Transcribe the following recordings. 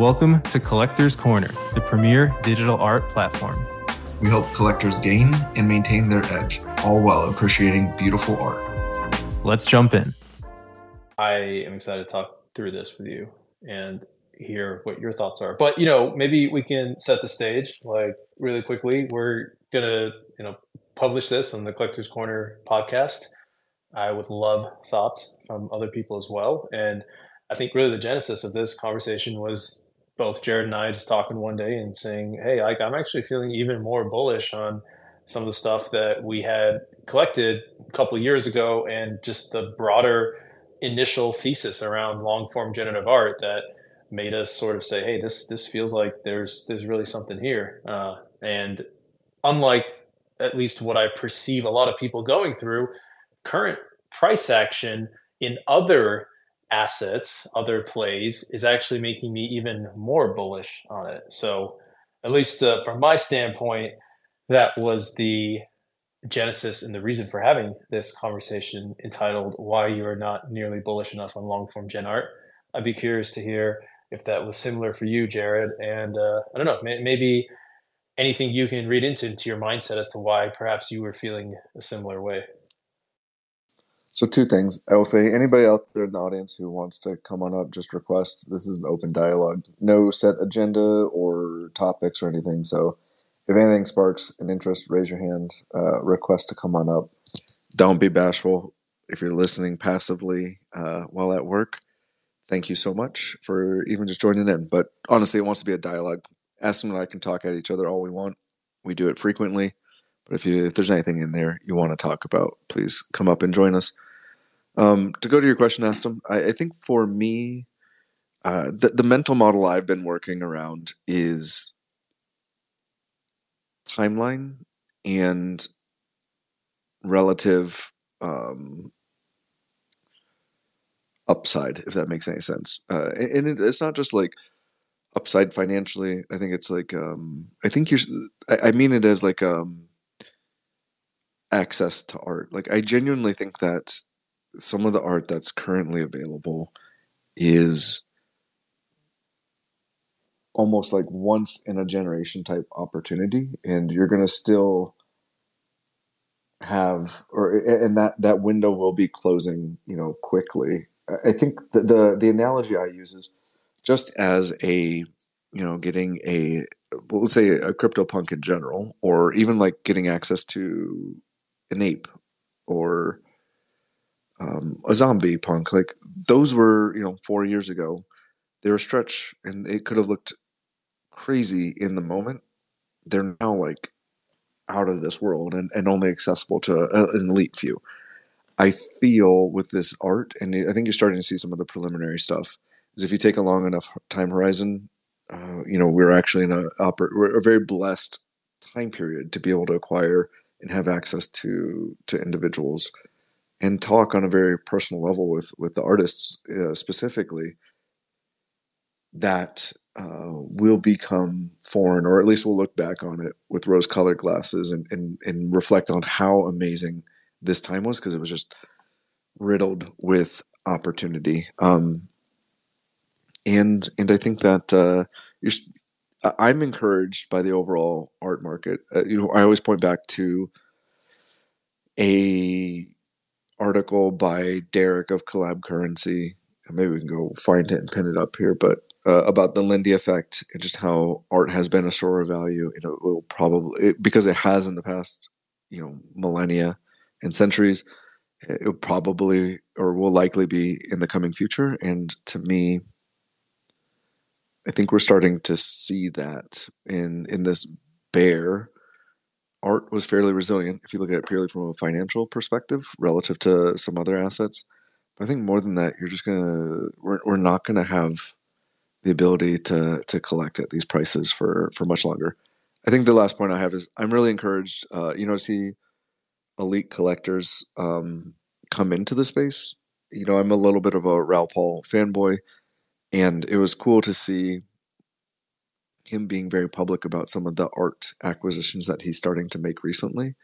Welcome to Collector's Corner, the premier digital art platform. We help collectors gain and maintain their edge, all while appreciating beautiful art. Let's jump in. I am excited to talk through this with you and hear what your thoughts are. But you know, maybe we can set the stage like really quickly. We're gonna, you know, publish this on the Collectors Corner podcast. I would love thoughts from other people as well. And I think really the genesis of this conversation was both Jared and I just talking one day and saying, "Hey, like I'm actually feeling even more bullish on some of the stuff that we had collected a couple years ago, and just the broader initial thesis around long form generative art that made us sort of say, "Hey, this this feels like there's there's really something here." Uh, and unlike at least what I perceive a lot of people going through, current price action in other assets, other plays, is actually making me even more bullish on it. So, at least uh, from my standpoint, that was the genesis and the reason for having this conversation entitled Why You Are Not Nearly Bullish Enough on Long Form Gen Art. I'd be curious to hear if that was similar for you, Jared. And uh, I don't know, may- maybe anything you can read into, into your mindset as to why perhaps you were feeling a similar way. So two things. I will say anybody out there in the audience who wants to come on up, just request. This is an open dialogue. No set agenda or topics or anything. So if anything sparks an interest, raise your hand. Uh, request to come on up. Don't be bashful. If you're listening passively uh, while at work, thank you so much for even just joining in. But honestly, it wants to be a dialogue. Aston and I can talk at each other all we want. We do it frequently. But if you if there's anything in there you want to talk about, please come up and join us. Um, to go to your question, Aston, I, I think for me, uh, the the mental model I've been working around is timeline and relative um, upside, if that makes any sense. Uh, and it, it's not just like upside financially. I think it's like um, I think you're. I, I mean it as like um, access to art. Like I genuinely think that some of the art that's currently available is almost like once in a generation type opportunity and you're going to still have or and that that window will be closing you know quickly i think the the, the analogy i use is just as a you know getting a let's say a crypto punk in general or even like getting access to an ape or um, a zombie punk. Like those were, you know, four years ago. They were stretch and it could have looked crazy in the moment. They're now like out of this world and, and only accessible to an elite few. I feel with this art, and I think you're starting to see some of the preliminary stuff, is if you take a long enough time horizon, uh, you know, we're actually in a, we're a very blessed time period to be able to acquire and have access to to individuals and talk on a very personal level with with the artists uh, specifically that uh, will become foreign or at least we'll look back on it with rose colored glasses and, and and reflect on how amazing this time was because it was just riddled with opportunity. Um and and i think that uh you're I'm encouraged by the overall art market. Uh, you know, I always point back to a article by Derek of Collab Currency. Maybe we can go find it and pin it up here, but uh, about the Lindy effect and just how art has been a store of value. You know, it will probably it, because it has in the past, you know, millennia and centuries. It will probably or will likely be in the coming future. And to me, I think we're starting to see that in in this bear. Art was fairly resilient if you look at it purely from a financial perspective relative to some other assets. But I think more than that, you're just gonna we're we're not gonna have the ability to to collect at these prices for for much longer. I think the last point I have is I'm really encouraged, uh, you know, to see elite collectors um, come into the space. You know, I'm a little bit of a Raoul Paul fanboy and it was cool to see him being very public about some of the art acquisitions that he's starting to make recently.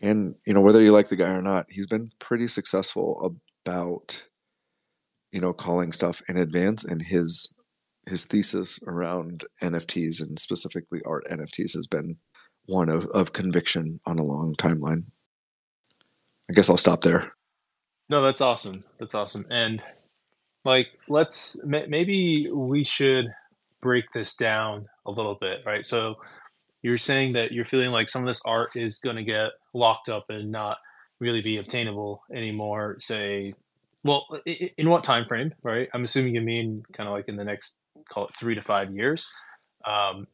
And, you know, whether you like the guy or not, he's been pretty successful about, you know, calling stuff in advance and his his thesis around NFTs and specifically art NFTs has been one of, of conviction on a long timeline. I guess I'll stop there. No, that's awesome. That's awesome. And like, let's maybe we should break this down a little bit, right? So you're saying that you're feeling like some of this art is going to get locked up and not really be obtainable anymore. Say, well, in what time frame, right? I'm assuming you mean kind of like in the next call it three to five years. Um,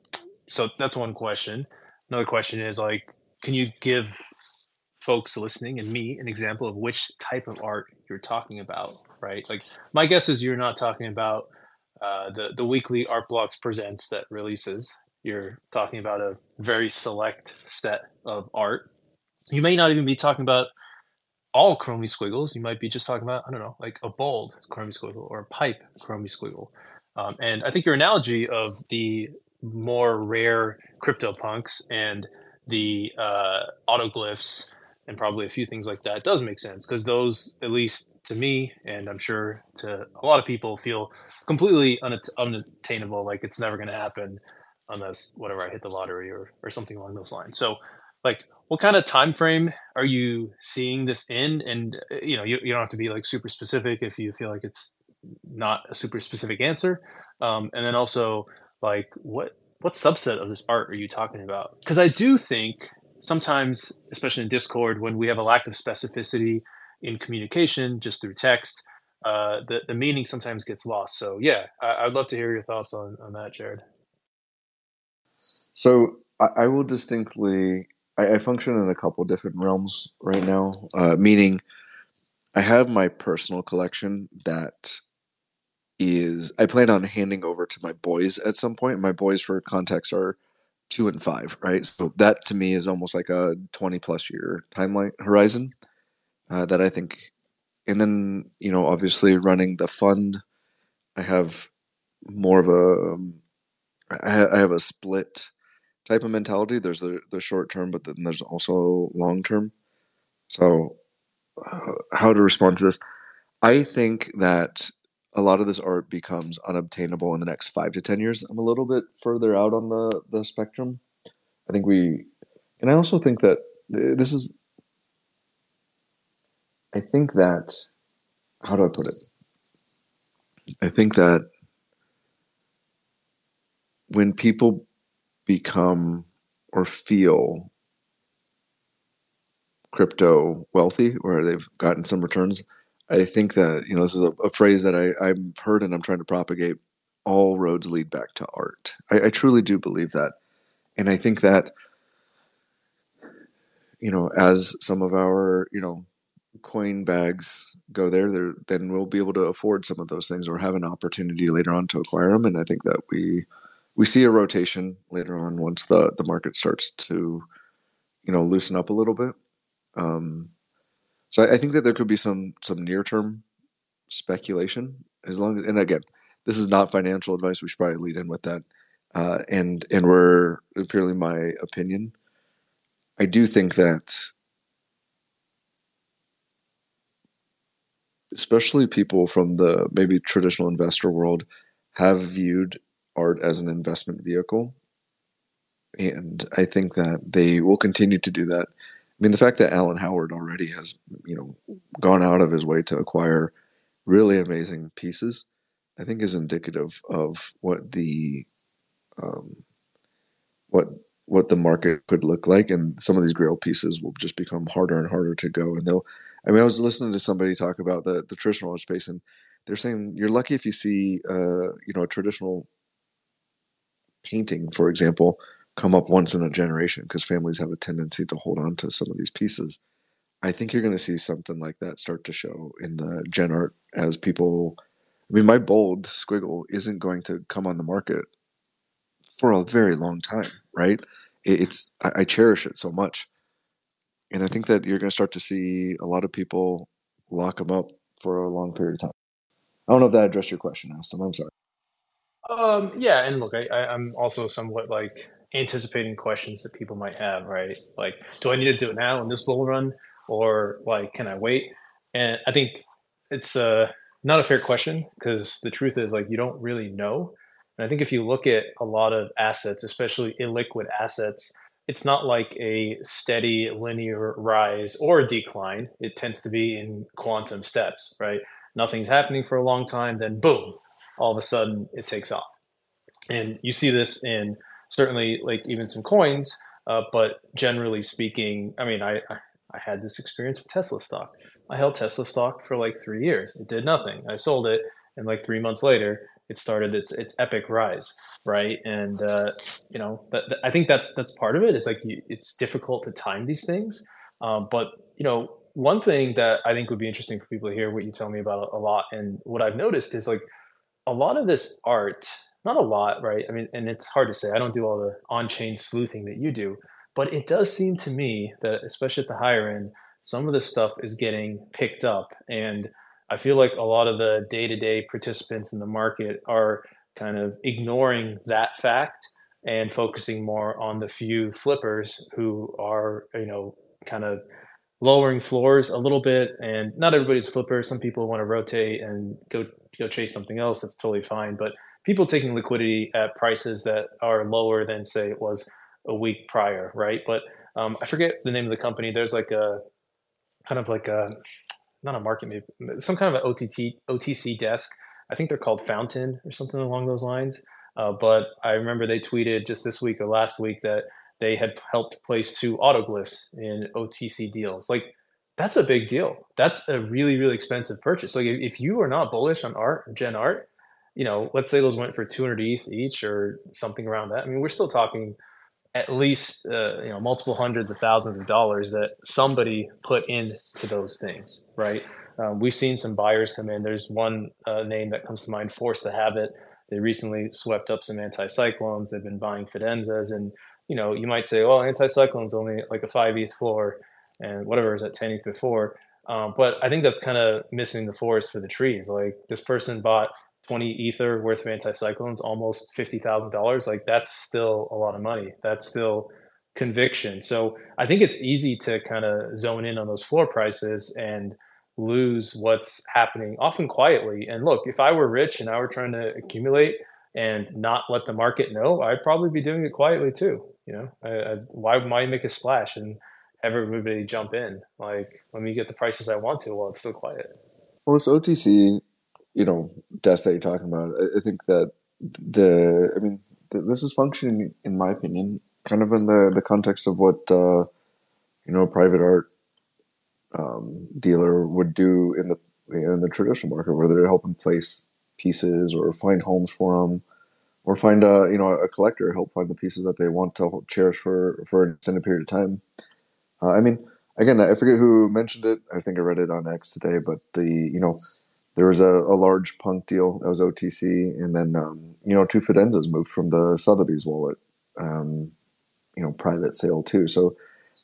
so that's one question. Another question is like, can you give folks listening and me an example of which type of art you're talking about, right? Like my guess is you're not talking about uh, the the weekly Art Blocks presents that releases. You're talking about a very select set of art. You may not even be talking about all chromie squiggles. You might be just talking about I don't know, like a bold chromie squiggle or a pipe chromie squiggle. Um, and I think your analogy of the more rare crypto punks and the uh, autoglyphs and probably a few things like that does make sense because those, at least to me, and I'm sure to a lot of people, feel completely unatt- unattainable. Like it's never going to happen unless whatever I hit the lottery or or something along those lines. So, like, what kind of time frame are you seeing this in? And uh, you know, you, you don't have to be like super specific if you feel like it's not a super specific answer. Um, and then also, like, what what subset of this art are you talking about? Because I do think sometimes, especially in Discord, when we have a lack of specificity in communication just through text, uh, the the meaning sometimes gets lost. So yeah, I, would love to hear your thoughts on on that, Jared. So I, I will distinctly, I, I, function in a couple different realms right now. Uh, meaning, I have my personal collection that is I plan on handing over to my boys at some point. My boys, for context, are two and five, right? So that to me is almost like a 20 plus year timeline horizon uh, that I think. And then, you know, obviously running the fund, I have more of a, um, I have a split type of mentality. There's the, the short term, but then there's also long term. So, uh, how to respond to this? I think that a lot of this art becomes unobtainable in the next five to ten years. I'm a little bit further out on the the spectrum. I think we, and I also think that this is. I think that, how do I put it? I think that when people become or feel crypto wealthy, where they've gotten some returns, I think that you know this is a, a phrase that I, I've heard and I'm trying to propagate. All roads lead back to art. I, I truly do believe that, and I think that you know as some of our you know coin bags go there, then we'll be able to afford some of those things or have an opportunity later on to acquire them. And I think that we we see a rotation later on once the the market starts to you know loosen up a little bit. Um, so I, I think that there could be some some near term speculation as long as, and again, this is not financial advice. We should probably lead in with that. Uh, and and we're purely my opinion. I do think that, especially people from the maybe traditional investor world, have viewed art as an investment vehicle, and I think that they will continue to do that. I mean, the fact that Alan Howard already has, you know, gone out of his way to acquire really amazing pieces, I think is indicative of what the um, what what the market could look like, and some of these grail pieces will just become harder and harder to go. And they'll, I mean, I was listening to somebody talk about the the traditional space, and they're saying you're lucky if you see, uh, you know, a traditional painting, for example, come up once in a generation because families have a tendency to hold on to some of these pieces. I think you're going to see something like that start to show in the gen art as people. I mean, my bold squiggle isn't going to come on the market for a very long time, right? It's I cherish it so much, and I think that you're going to start to see a lot of people lock them up for a long period of time. I don't know if that addressed your question, Aston. I'm sorry. Um, yeah, and look, I, I, I'm also somewhat like anticipating questions that people might have, right? Like, do I need to do it now in this bull run, or like, can I wait? And I think it's uh, not a fair question because the truth is, like, you don't really know. And I think if you look at a lot of assets, especially illiquid assets, it's not like a steady linear rise or decline. It tends to be in quantum steps, right? Nothing's happening for a long time, then boom, all of a sudden it takes off. And you see this in certainly like even some coins, uh, but generally speaking, I mean, I, I had this experience with Tesla stock. I held Tesla stock for like three years. It did nothing. I sold it, and like three months later, it started its its epic rise, right? And uh, you know, I think that's that's part of it. Is like you, it's difficult to time these things, um, but you know, one thing that I think would be interesting for people to hear what you tell me about a lot, and what I've noticed is like a lot of this art, not a lot, right? I mean, and it's hard to say. I don't do all the on-chain sleuthing that you do, but it does seem to me that, especially at the higher end, some of this stuff is getting picked up, and I feel like a lot of the day-to-day participants in the market are kind of ignoring that fact and focusing more on the few flippers who are, you know, kind of lowering floors a little bit. And not everybody's flipper. Some people want to rotate and go go chase something else. That's totally fine. But people taking liquidity at prices that are lower than say it was a week prior, right? But um, I forget the name of the company. There's like a kind of like a not a market maybe some kind of an OTT OTC desk. I think they're called Fountain or something along those lines. Uh, but I remember they tweeted just this week or last week that they had helped place two autoglyphs in OTC deals. Like that's a big deal. That's a really really expensive purchase. Like if you are not bullish on art gen art, you know, let's say those went for 200 ETH each or something around that. I mean, we're still talking at least uh, you know multiple hundreds of thousands of dollars that somebody put into those things, right? Um, we've seen some buyers come in. There's one uh, name that comes to mind, Force the Habit. They recently swept up some anticyclones. They've been buying Fidenzas, and you know you might say, well, anticyclones only like a five ETH floor, and whatever is at ten ETH before. Um, but I think that's kind of missing the forest for the trees. Like this person bought 20 ether worth of anticyclones, almost $50,000, like that's still a lot of money. That's still conviction. So I think it's easy to kind of zone in on those floor prices and lose what's happening often quietly. And look, if I were rich and I were trying to accumulate and not let the market know, I'd probably be doing it quietly too. You know, I, I, why, make a splash and have everybody jump in? Like, let me get the prices I want to while it's still quiet. Well, this OTC you know desk that you're talking about i, I think that the i mean th- this is functioning in my opinion kind of in the the context of what uh, you know a private art um, dealer would do in the in the traditional market where they're helping place pieces or find homes for them or find a you know a collector help find the pieces that they want to cherish for for an extended period of time. Uh, i mean again i forget who mentioned it. I think i read it on x today but the you know there was a, a large punk deal that was OTC, and then um, you know two Fidenzas moved from the Sotheby's wallet, um, you know, private sale too. So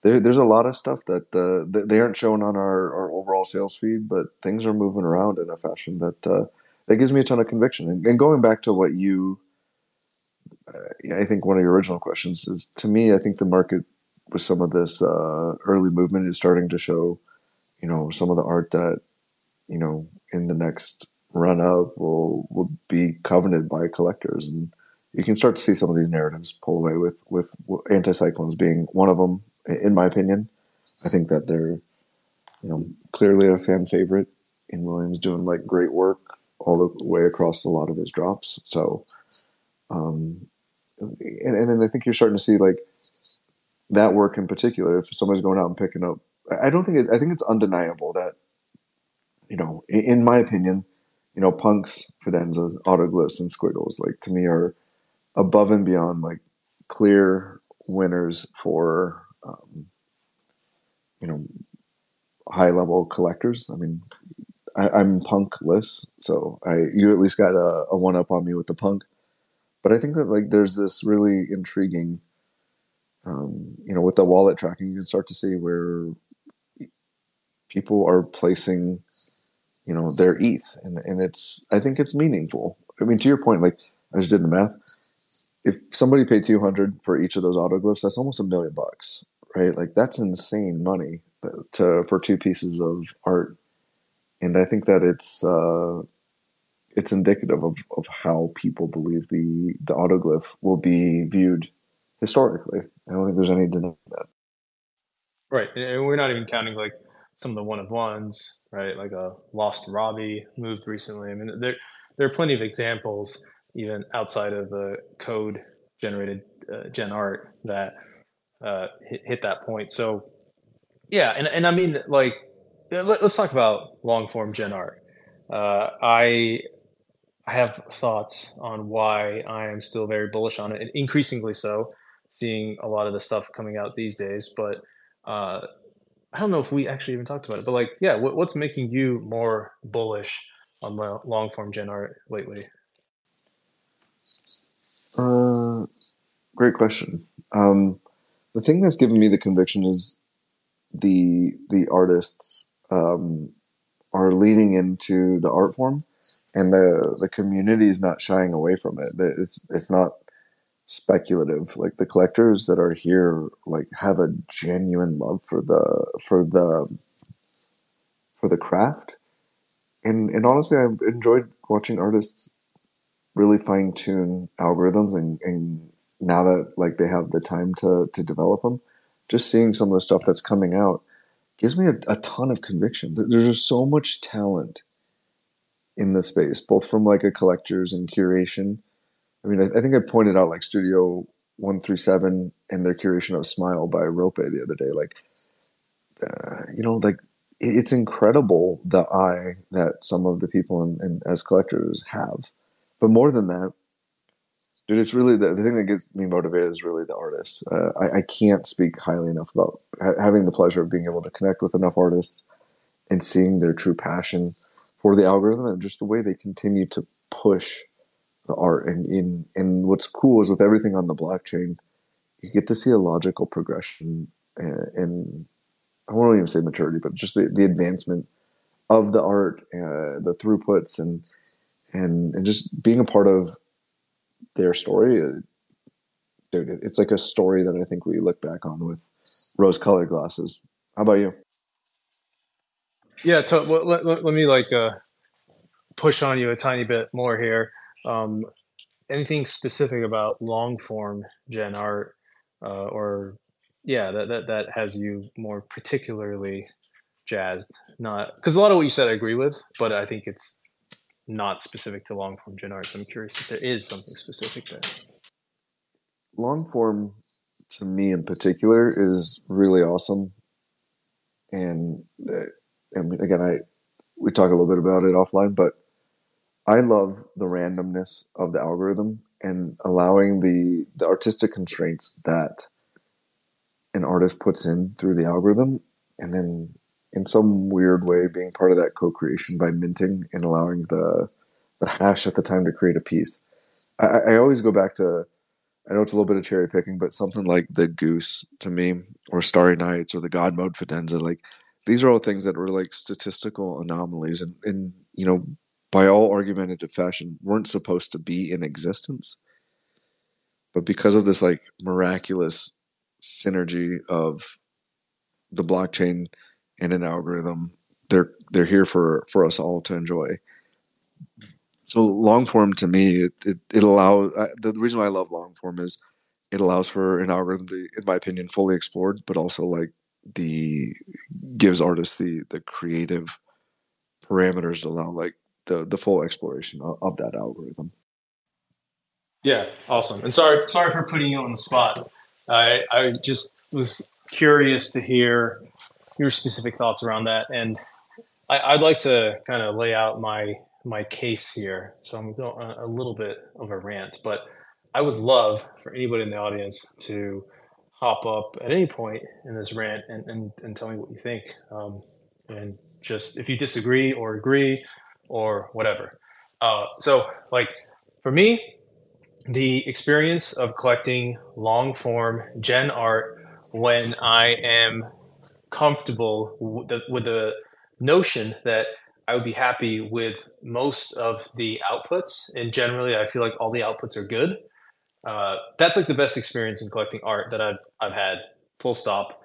there, there's a lot of stuff that uh, they aren't shown on our, our overall sales feed, but things are moving around in a fashion that uh, that gives me a ton of conviction. And, and going back to what you, uh, I think one of your original questions is to me, I think the market with some of this uh, early movement is starting to show, you know, some of the art that you know in the next run up will will be coveted by collectors. And you can start to see some of these narratives pull away with with anticyclones being one of them in my opinion. I think that they're you know clearly a fan favorite. In williams doing like great work all the way across a lot of his drops. So um and, and then i think you're starting to see like that work in particular if somebody's going out and picking up i don't think it, i think it's undeniable that you know, in my opinion, you know, punks, fidenzas, autoglyphs, and squiggles, like to me, are above and beyond like clear winners for, um, you know, high level collectors. I mean, I, am punkless, so I you at least got a, a one up on me with the punk. But I think that like there's this really intriguing, um, you know, with the wallet tracking, you can start to see where people are placing you know their ETH, and and it's I think it's meaningful. I mean, to your point, like I just did the math. If somebody paid two hundred for each of those autoglyphs, that's almost a million bucks, right? Like that's insane money to for two pieces of art, and I think that it's uh, it's indicative of, of how people believe the the autoglyph will be viewed historically. I don't think there's any denying that. Right, and we're not even counting like some of the one of ones, right? Like a Lost Robbie moved recently. I mean, there there are plenty of examples even outside of the code generated uh, gen art that uh, hit, hit that point. So yeah, and and I mean like let, us talk about long form gen art. Uh, I I have thoughts on why I am still very bullish on it, and increasingly so, seeing a lot of the stuff coming out these days. But uh, I don't know if we actually even talked about it. But like, yeah, what, what's making you more bullish on long form gen art lately? Uh, great question. Um, the thing that's given me the conviction is the the artists um, are leaning into the art form, and the the community is not shying away from it. It's it's not speculative. Like the collectors that are here, like have a genuine love for the for the for the craft, and and honestly, I've enjoyed watching artists really fine tune algorithms and, and now that like they have the time to to develop them, just seeing some of the stuff that's coming out gives me a, a ton of conviction. There's just so much talent in the space, both from like a collector's and curation. I mean, I, I think I pointed out like Studio One Three Seven and their curation of Smile by Rope the other day. Like, uh, you know, like it's incredible the eye that some of the people in, in, as collectors have. But more than that, dude, it's really the, the thing that gets me motivated is really the artists. Uh, I, I, can't speak highly enough about ha- having the pleasure of being able to connect with enough artists and seeing their true passion for the algorithm and just the way they continue to push the art. And in and what's cool is with everything on the blockchain, you get to see a logical progression and, and I won't even say maturity, but just the, the advancement of the art, uh, the throughputs, and and and just being a part of their story, uh, dude, it's like a story that I think we look back on with rose-colored glasses. How about you? Yeah, let, let, let, me like uh, push on you a tiny bit more here. Um, anything specific about long form gen art, uh, or yeah, that, that that has you more particularly jazzed? Not because a lot of what you said I agree with, but I think it's not specific to long form gen art. So I'm curious if there is something specific there. Long form, to me in particular, is really awesome. And, uh, and again, I we talk a little bit about it offline, but I love the randomness of the algorithm and allowing the the artistic constraints that an artist puts in through the algorithm, and then in some weird way being part of that co-creation by minting and allowing the the hash at the time to create a piece. I, I always go back to I know it's a little bit of cherry picking, but something like the goose to me, or Starry Nights, or the God Mode Fidenza, like these are all things that were like statistical anomalies, and and you know, by all argumentative fashion, weren't supposed to be in existence. But because of this like miraculous synergy of the blockchain and an algorithm. They're they're here for for us all to enjoy. So long form to me, it it, it allows the reason why I love long form is it allows for an algorithm to, be, in my opinion, fully explored, but also like the gives artists the the creative parameters to allow like the the full exploration of, of that algorithm. Yeah, awesome. And sorry sorry for putting you on the spot. I I just was curious to hear your specific thoughts around that. And I, would like to kind of lay out my my case here. So I'm going a little bit of a rant, but I would love for anybody in the audience to hop up at any point in this rant and, and, and tell me what you think. Um, and just if you disagree or agree or whatever. Uh, so, like for me, the experience of collecting long form gen art when I am comfortable with the, with the notion that I would be happy with most of the outputs. And generally, I feel like all the outputs are good. Uh, that's like the best experience in collecting art that I've I've had. Full stop.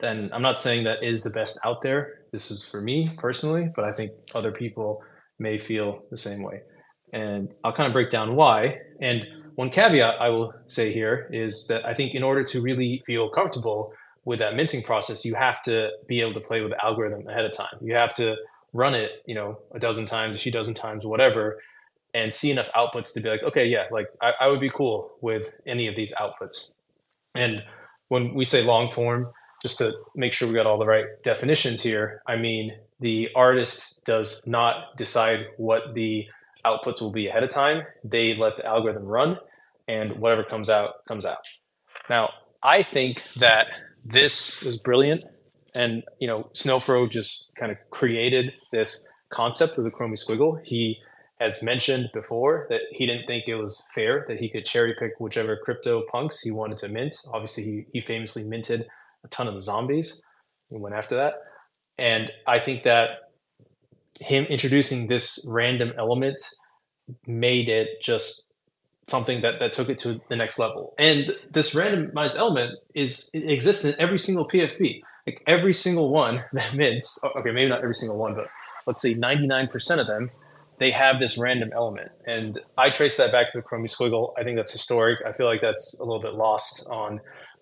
And I'm not saying that is the best out there. This is for me personally, but I think other people may feel the same way. And I'll kind of break down why. And one caveat I will say here is that I think in order to really feel comfortable with that minting process, you have to be able to play with the algorithm ahead of time. You have to run it, you know, a dozen times, a few dozen times, whatever, and see enough outputs to be like, okay, yeah, like I, I would be cool with any of these outputs. And when we say long form, just to make sure we got all the right definitions here, I mean the artist does not decide what the outputs will be ahead of time. They let the algorithm run, and whatever comes out comes out. Now, I think that this was brilliant, and you know, Snowfro just kind of created this concept of the Chromie squiggle. He has mentioned before that he didn't think it was fair that he could cherry pick whichever crypto punks he wanted to mint. Obviously, he, he famously minted a ton of the zombies and went after that. And I think that him introducing this random element made it just something that, that took it to the next level. And this randomized element is it exists in every single PFP. Like every single one that mints, okay, maybe not every single one, but let's say 99% of them, they have this random element. And I trace that back to the Chromie Squiggle. I think that's historic. I feel like that's a little bit lost on,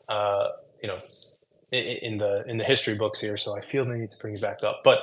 uh, you know, in the in the history books here. So I feel the need to bring it back up. But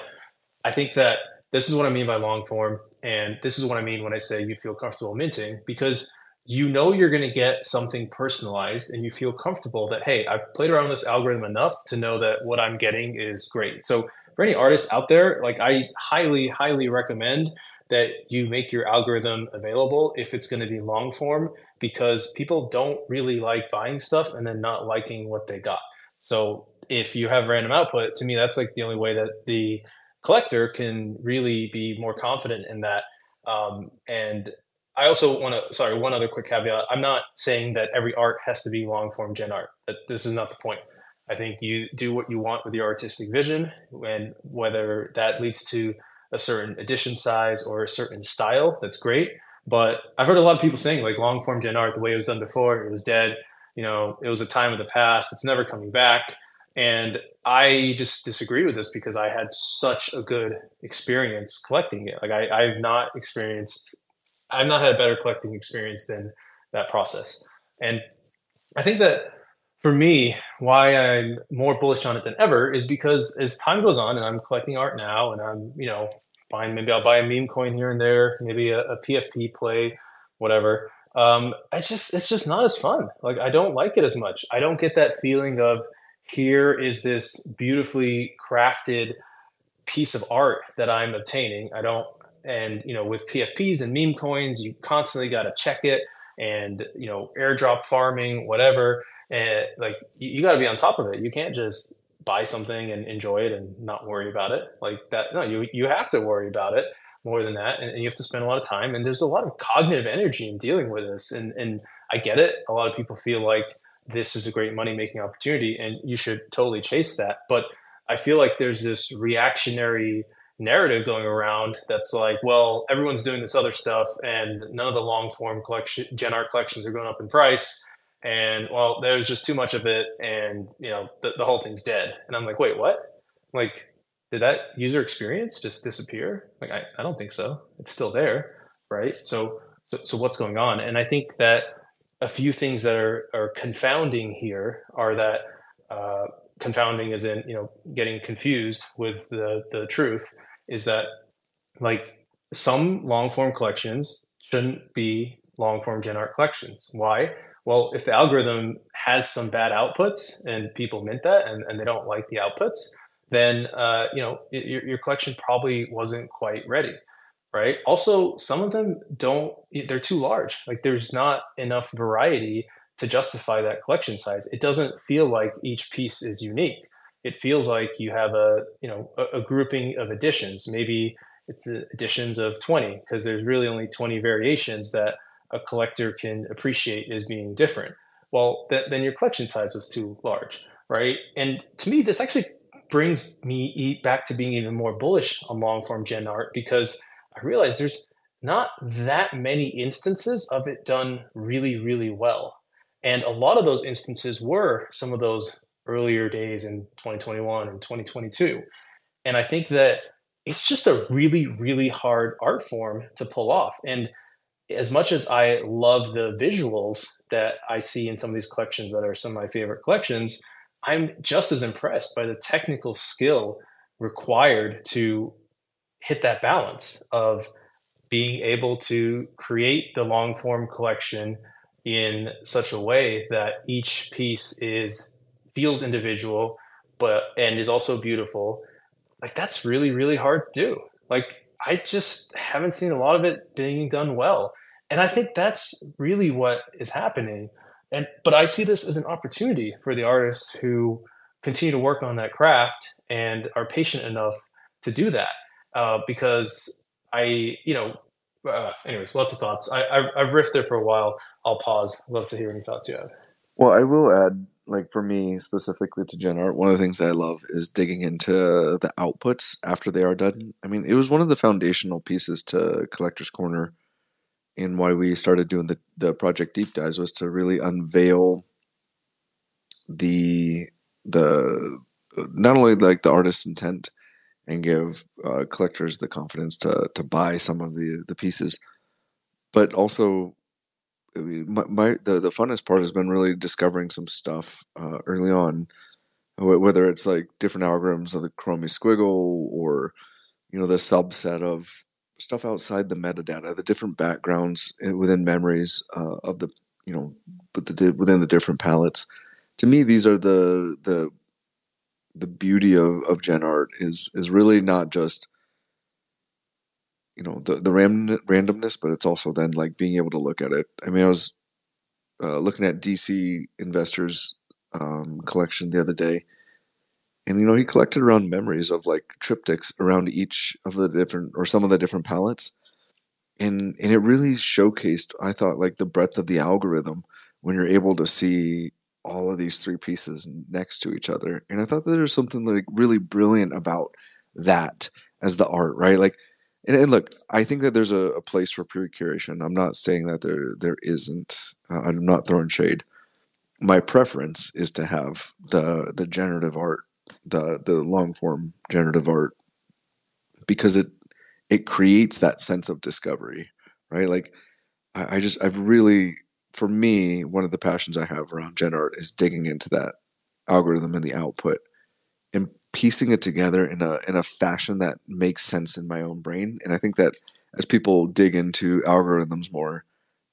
I think that this is what I mean by long form, and this is what I mean when I say you feel comfortable minting because you know you're going to get something personalized and you feel comfortable that hey i've played around with this algorithm enough to know that what i'm getting is great so for any artists out there like i highly highly recommend that you make your algorithm available if it's going to be long form because people don't really like buying stuff and then not liking what they got so if you have random output, to me, that's like the only way that the collector can really be more confident in that. Um, and I also want to, sorry, one other quick caveat. I'm not saying that every art has to be long form gen art. That this is not the point. I think you do what you want with your artistic vision, and whether that leads to a certain edition size or a certain style, that's great. But I've heard a lot of people saying like long form gen art, the way it was done before, it was dead you know, it was a time of the past. It's never coming back. And I just disagree with this because I had such a good experience collecting it. Like I, I've not experienced, I've not had a better collecting experience than that process. And I think that for me, why I'm more bullish on it than ever is because as time goes on and I'm collecting art now and I'm, you know, buying, maybe I'll buy a meme coin here and there, maybe a, a PFP play, whatever um, it's just it's just not as fun. Like I don't like it as much. I don't get that feeling of here is this beautifully crafted piece of art that I'm obtaining. I don't, and you know, with PFPs and meme coins, you constantly got to check it, and you know, airdrop farming, whatever, and like you, you got to be on top of it. You can't just buy something and enjoy it and not worry about it like that. No, you you have to worry about it more than that and, and, you have to spend a lot of time and there's a lot of cognitive energy in dealing with this and and i get it. A lot of people feel like this is a great money making opportunity and you should totally chase that but i feel like there's this reactionary narrative going around that's like well everyone's doing this other stuff and none of the long form collection gen art collections are going up in price and well there's just too much of it and you know the, the whole thing's dead. And i'm like wait what? Like did that user experience just disappear? Like, I, I don't think so. It's still there, right? So, so, so what's going on? And I think that a few things that are, are confounding here are that uh, confounding is in, you know, getting confused with the, the truth is that like some long form collections shouldn't be long form gen art collections. Why? Well, if the algorithm has some bad outputs and people mint that and, and they don't like the outputs, then uh, you know it, your, your collection probably wasn't quite ready right? Also some of them don't they're too large. Like there's not enough variety to justify that collection size. It doesn't feel like each piece is unique. It feels like you have a you know a, a grouping of editions. Maybe it's editions of 20 because there's really only 20 variations that a collector can appreciate as being different. Well th- then your collection size was too large right? And to me this actually brings me back to being even more bullish on long form gen art because I realize there's not that many instances of it done really, really well. And a lot of those instances were some of those earlier days in 2021 and 2022. And I think that it's just a really, really hard art form to pull off. And as much as I love the visuals that I see in some of these collections that are some of my favorite collections, I'm just as impressed by the technical skill required to hit that balance of being able to create the long form collection in such a way that each piece is feels individual but and is also beautiful. Like that's really really hard to do. Like i just haven't seen a lot of it being done well. And i think that's really what is happening and but i see this as an opportunity for the artists who continue to work on that craft and are patient enough to do that uh, because i you know uh, anyways lots of thoughts. I, I've, I've riffed there for a while. I'll pause. Love to hear any thoughts you have. Well i will add like for me specifically to gen art one of the things that i love is digging into the outputs after they are done. I mean it was one of the foundational pieces to collectors corner and why we started doing the, the project deep dives was to really unveil the the not only like the artist's intent and give uh, collectors the confidence to to buy some of the the pieces, but also my, my the the funnest part has been really discovering some stuff uh, early on, whether it's like different algorithms of the Chromie squiggle or you know the subset of stuff outside the metadata, the different backgrounds eh, within memories uh, of the you know, but the within the different palettes. To me, these are the the the beauty of, of gen art is is really not just you know the the ram, randomness, but it's also then like being able to look at it. I mean, I was uh, looking at DC Investors um, collection the other day, and you know he collected around memories of like triptychs around each of the different or some of the different palettes, and and it really showcased I thought like the breadth of the algorithm when you're able to see all of these three pieces next to each other. And I thought that there's something like really brilliant about that as the art, right? Like, and, and look, I think that there's a, a, place for pure curation. I'm not saying that there there isn't. Uh, I'm not throwing shade. My preference is to have the the generative art, the the long form generative art, because it it creates that sense of discovery, right? Like, I, I just I've really for me, one of the passions I have around gen art is digging into that algorithm and the output and piecing it together in a in a fashion that makes sense in my own brain. And I think that as people dig into algorithms more,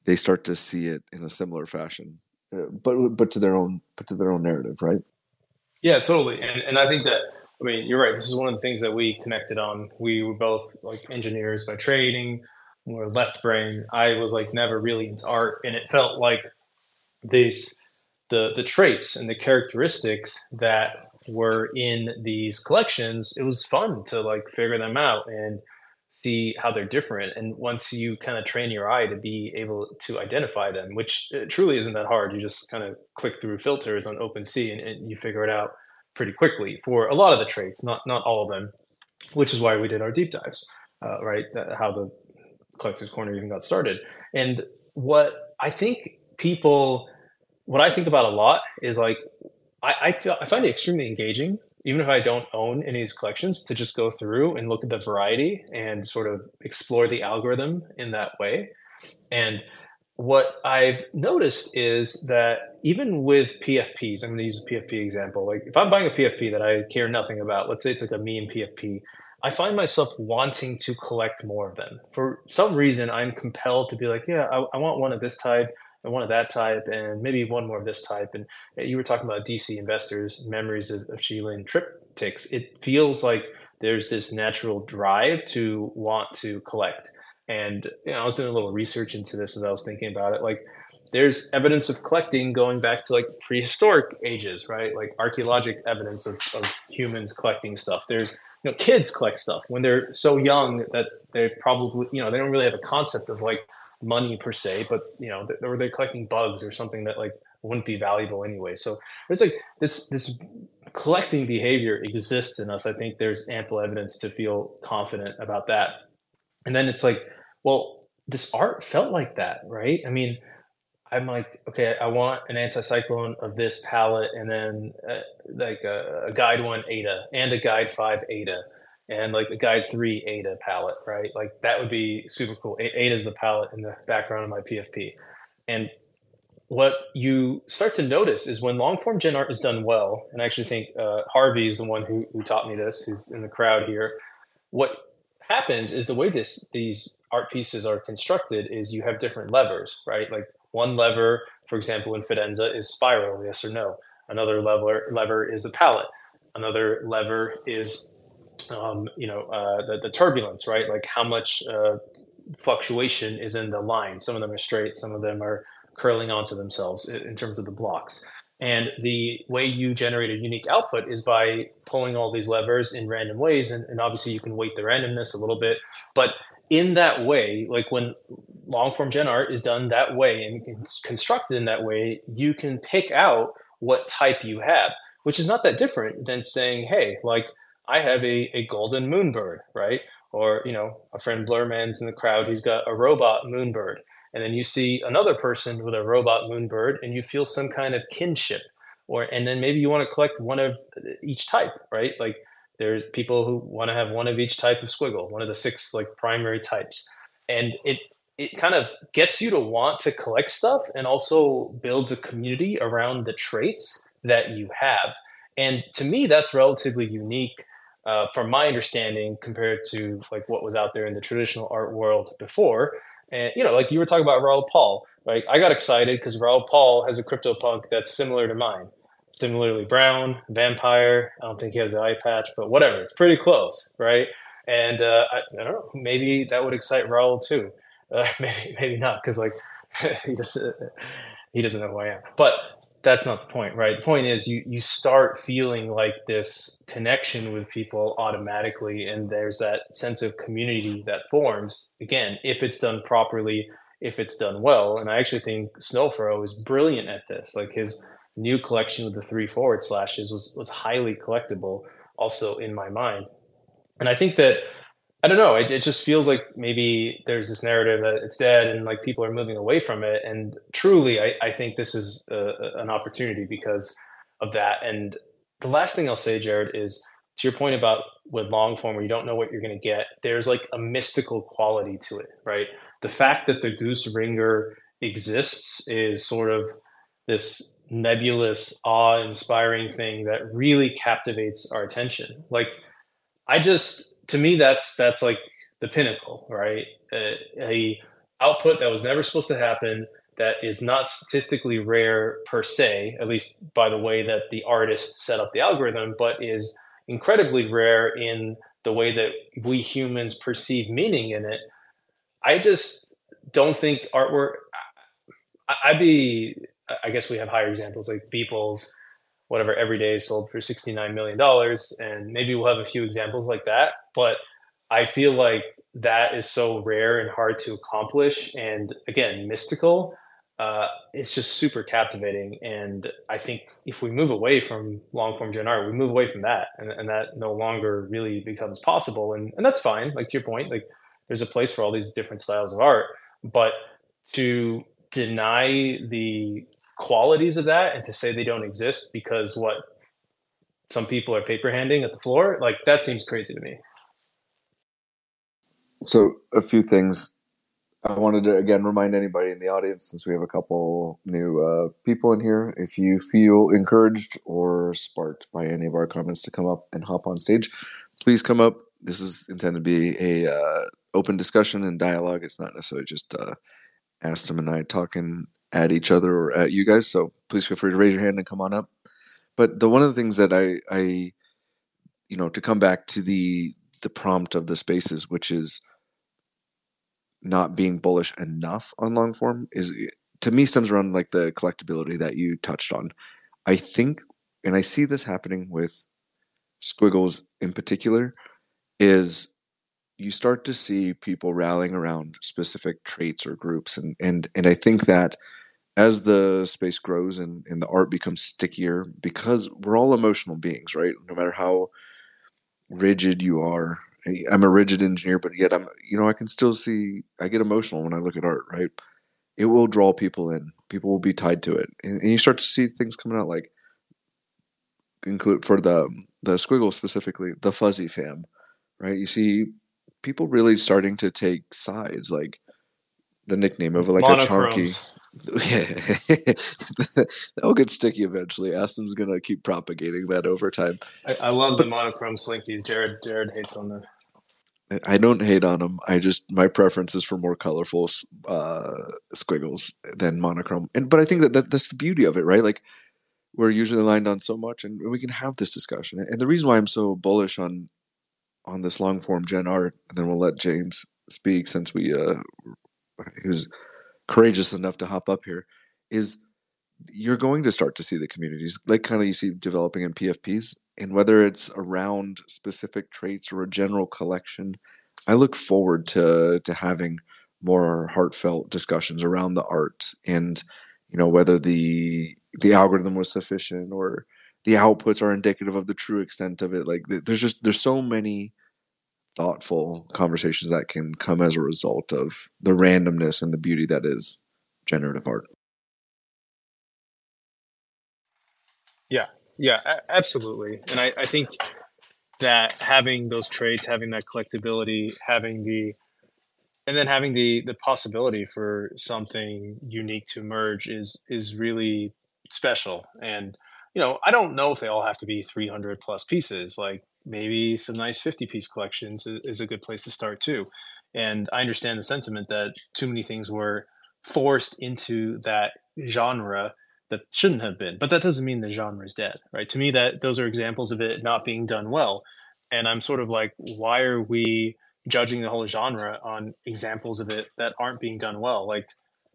they start to see it in a similar fashion, uh, but but to their own but to their own narrative, right? Yeah, totally. And and I think that I mean you're right. This is one of the things that we connected on. We were both like engineers by trading or left brain, I was like never really into art, and it felt like this the the traits and the characteristics that were in these collections. It was fun to like figure them out and see how they're different. And once you kind of train your eye to be able to identify them, which truly isn't that hard, you just kind of click through filters on OpenSea and, and you figure it out pretty quickly for a lot of the traits, not not all of them, which is why we did our deep dives. Uh, right, how the Collectors Corner even got started. And what I think people, what I think about a lot is like, I, I, feel, I find it extremely engaging, even if I don't own any of these collections, to just go through and look at the variety and sort of explore the algorithm in that way. And what I've noticed is that even with PFPs, I'm going to use a PFP example. Like if I'm buying a PFP that I care nothing about, let's say it's like a meme PFP, I find myself wanting to collect more of them. For some reason, I'm compelled to be like, yeah, I, I, want one of this type and one of that type, and maybe one more of this type. And eh, you were talking about DCinvestor's, memories of, of Qilin triptychs. It feels like there's this natural drive to want to collect. And you know, I was doing a little research into this as I was thinking about it. Like, there's evidence of collecting going back to like prehistoric ages, right? Like archaeologic evidence of, of humans collecting stuff. There's you know kids collect stuff when they're so young that they probably you know they don't really have a concept of like money per se but you know or they're collecting bugs or something that like wouldn't be valuable anyway. So there's like this this collecting behavior exists in us. I think there's ample evidence to feel confident about that. And then it's like well this art felt like that right? I mean I'm like, okay, I want an anticyclone of this palette, and then uh, like a, a, guide one Eta and a guide five Eta, and like a guide three Ada palette, right? Like that would be super cool. Ada is the palette in the background of my PFP, and what you start to notice is when long form gen art is done well, and I actually think uh, Harvey is the one who, who taught me this. He's in the crowd here. What happens is the way this these art pieces are constructed is you have different levers, right? Like one lever, for example, in Fidenza is spiral, yes or no. Another lever lever is the palette. Another lever is um, you know uh, the, the turbulence, right? Like how much uh, fluctuation is in the line. Some of them are straight, some of them are curling onto themselves in terms of the blocks. And the way you generate a unique output is by pulling all these levers in random ways. And, and, obviously, you can weight the randomness a little bit. But in that way, like when long form gen art is done that way and constructed in that way, you can pick out what type you have, which is not that different than saying, hey, like I have a, a golden moonbird, right? Or, you know, a friend Blurman's in the crowd, he's got a robot moonbird. And then you see another person with a robot moonbird and you feel some kind of kinship. Or and then maybe you want to collect one of uh, each type right? Like there's people who want to have one of each type of squiggle one of the six like primary types. And it it kind of gets you to want to collect stuff and also builds a community around the traits that you have. And to me that's relatively unique uh, from my understanding compared to like what was out there in the traditional art world before and you know, like you were talking about Raoul Paul, like I got excited because Raoul Paul has a CryptoPunk that's similar to mine. Similarly brown, vampire. I don't think he has the eye patch, but whatever. It's pretty close, right? And uh, I, I, don't know. Maybe that would excite Raoul too. Uh, maybe, maybe not, because like he just he doesn't know who I am. But that's not the point, right? The point is you you start feeling like this connection with people automatically, and there's that sense of community that forms. Again, if it's done properly, if it's done well, and I actually think Snowfro is brilliant at this. Like his new collection with the three forward slashes was was highly collectible, also in my mind, and I think that I don't know. It, it just feels like maybe there's this narrative that it's dead and like people are moving away from it. And truly, I, I think this is a, an opportunity because of that. And the last thing I'll say, Jared, is to your point about with long form where you don't know what you're going to get, there's like a mystical quality to it, right? The fact that the goose ringer exists is sort of this nebulous, awe inspiring thing that really captivates our attention. Like, I just, to me that's that's like the pinnacle right? A, a output that was never supposed to happen that is not statistically rare per se at least by the way that the artist set up the algorithm but is incredibly rare in the way that we humans perceive meaning in it. I just don't think artwork i'd be i guess we have higher examples like beeple's whatever every day sold for $69 million and maybe we'll have a few examples like that but i feel like that is so rare and hard to accomplish and again mystical uh, it's just super captivating and i think if we move away from long form gen art we move away from that and, and that no longer really becomes possible and, and that's fine like to your point like there's a place for all these different styles of art but to deny the qualities of that and to say they don't exist because what some people are paper handing at the floor like that seems crazy to me. So a few things. I wanted to again remind anybody in the audience since we have a couple new uh, people in here if you feel encouraged or sparked by any of our comments to come up and hop on stage please come up. This is intended to be a uh, open discussion and dialogue. It's not necessarily just uh, Astam and I talking at each other or at you guys. So please feel free to raise your hand and come on up. But the one of the things that I, I, you know, to come back to the the prompt of the spaces, which is not being bullish enough on long form, is to me stems around like the collectability that you touched on. I think, and I see this happening with squiggles in particular, is you start to see people rallying around specific traits or groups and and and I think that as the space grows and, and the art becomes stickier because we're all emotional beings right no matter how rigid you are i'm a rigid engineer but yet i'm you know i can still see i get emotional when i look at art right it will draw people in people will be tied to it and, and you start to see things coming out like include for the the squiggle specifically the fuzzy fam right? You see people really starting to take sides, like the nickname of like a chunky. That'll get sticky eventually. Astam's gonna keep propagating that over time. I, I love but, the monochrome slinkies. Jared Jared hates on them. I don't hate on them. I just my preference is for more colorful uh, squiggles than monochrome. And but I think that, that that's the beauty of it, right? Like we're usually aligned on so much, and we can have this discussion. And the reason why I'm so bullish on on this long form gen art, and then we'll let James speak since we uh, he was courageous enough to hop up here, is you're going to start to see the communities like kind of you see developing in PFPs and whether it's around specific traits or a general collection, I look forward to to having more heartfelt discussions around the art and you know whether the the algorithm was sufficient or the outputs are indicative of the true extent of it like there's just there's so many thoughtful conversations that can come as a result of the randomness and the beauty that is generative art yeah yeah, absolutely. And I, I think that having those traits, having that collectability, having the and then having the the possibility for something unique to emerge is is really special. And you know, I don't know if they all have to be 300 plus pieces. Like maybe some nice 50 piece collections is, a good place to start too. And I understand the sentiment that too many things were forced into that genre that shouldn't have been. But that doesn't mean the genre is dead, right? To me, that those are examples of it not being done well. And I'm sort of like, why are we judging the whole genre on examples of it that aren't being done well? Like,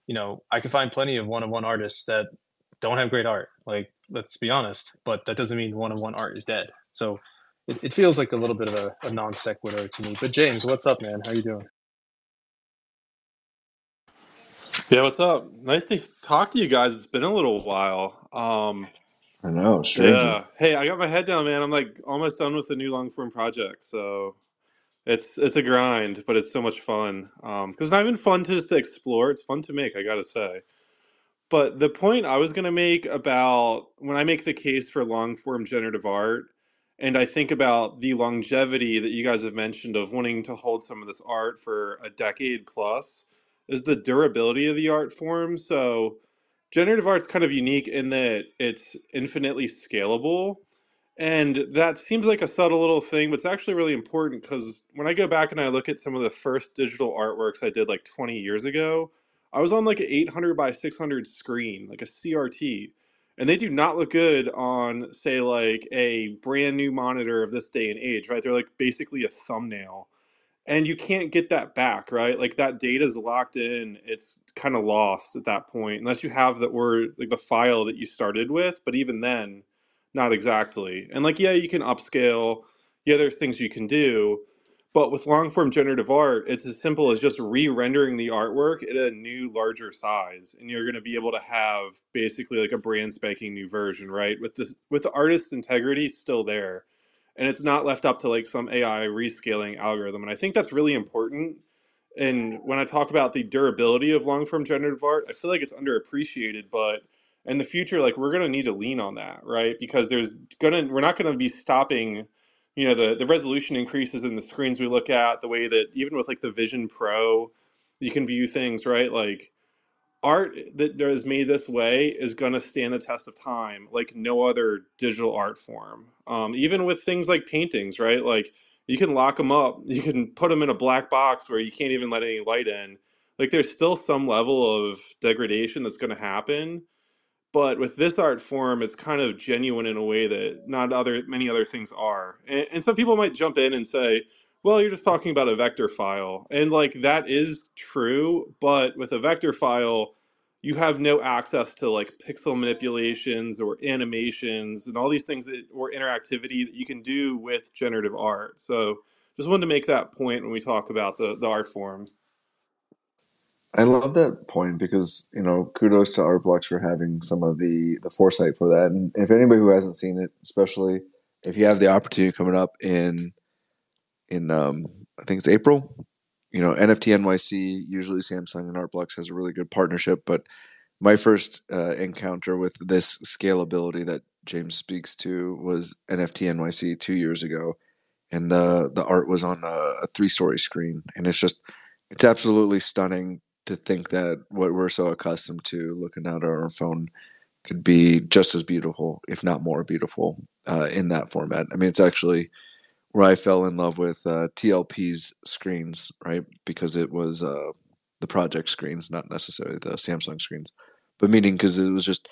you know, I can find plenty of one-on-one artists that don't have great art. Like, let's be honest. But that doesn't mean one-on-one art is dead. So it, it feels like a little bit of a, a non sequitur to me. But James, what's up, man? How you doing? Yeah, what's up? Nice to talk to you guys. It's been a little while. Um, I know, strange. yeah. Hey, I got my head down, man. I'm like almost done with the new long form project, so it's it's a grind, but it's so much fun. Um, because it's not even fun to just explore. It's fun to make, I gotta say. But the point I was gonna make about when I make the case for long form generative art, and I think about the longevity that you guys have mentioned of wanting to hold some of this art for a decade plus is the durability of the art form. So generative art's kind of unique in that it's infinitely scalable. And that seems like a subtle little thing, but it's actually really important because when I go back and I look at some of the first digital artworks I did like 20 years ago, I was on like an 800 by 600 screen, like a CRT. And they do not look good on, say, like a brand new monitor of this day and age, right? They're like basically a thumbnail and you can't get that back right? Like that data is locked in. It's kind of lost at that point unless you have that word like the file that you started with but even then not exactly. And like yeah you can upscale. Yeah there's things you can do but with long form generative art it's as simple as just re-rendering the artwork at a new larger size and you're going to be able to have basically like a brand spanking new version right with this with the artist's integrity still there and it's not left up to like some AI rescaling algorithm. And I think that's really important. And when I talk about the durability of long form generative art, I feel like it's underappreciated, but in the future, like we're gonna need to lean on that, right? Because there's gonna we're not gonna be stopping, you know, the the resolution increases in the screens we look at, the way that even with like the Vision Pro, you can view things, right? Like art that is made this way is going to stand the test of time like no other digital art form. Um, even with things like paintings right? Like you can lock them up you can put them in a black box where you can't even let any light in. Like there's still some level of degradation that's going to happen but with this art form it's kind of genuine in a way that not other many other things are and, and some people might jump in and say well, you're just talking about a vector file. And like that is true, but with a vector file, you have no access to like pixel manipulations or animations and all these things that or interactivity that you can do with generative art. So just wanted to make that point when we talk about the, the art form. I love that point because you know kudos to Artblocks for having some of the the foresight for that. And if anybody who hasn't seen it, especially if you have the opportunity coming up in in um, I think it's April. You know, NFT NYC. Usually, Samsung and Artblocks has a really good partnership. But my first uh, encounter with this scalability that James speaks to was NFT NYC two years ago, and the the art was on a, a three story screen, and it's just it's absolutely stunning to think that what we're so accustomed to looking at our phone could be just as beautiful, if not more beautiful, uh, in that format. I mean, it's actually where I fell in love with uh, TLP's screens, right? Because it was uh, the project screens, not necessarily the Samsung screens, but meaning because it was just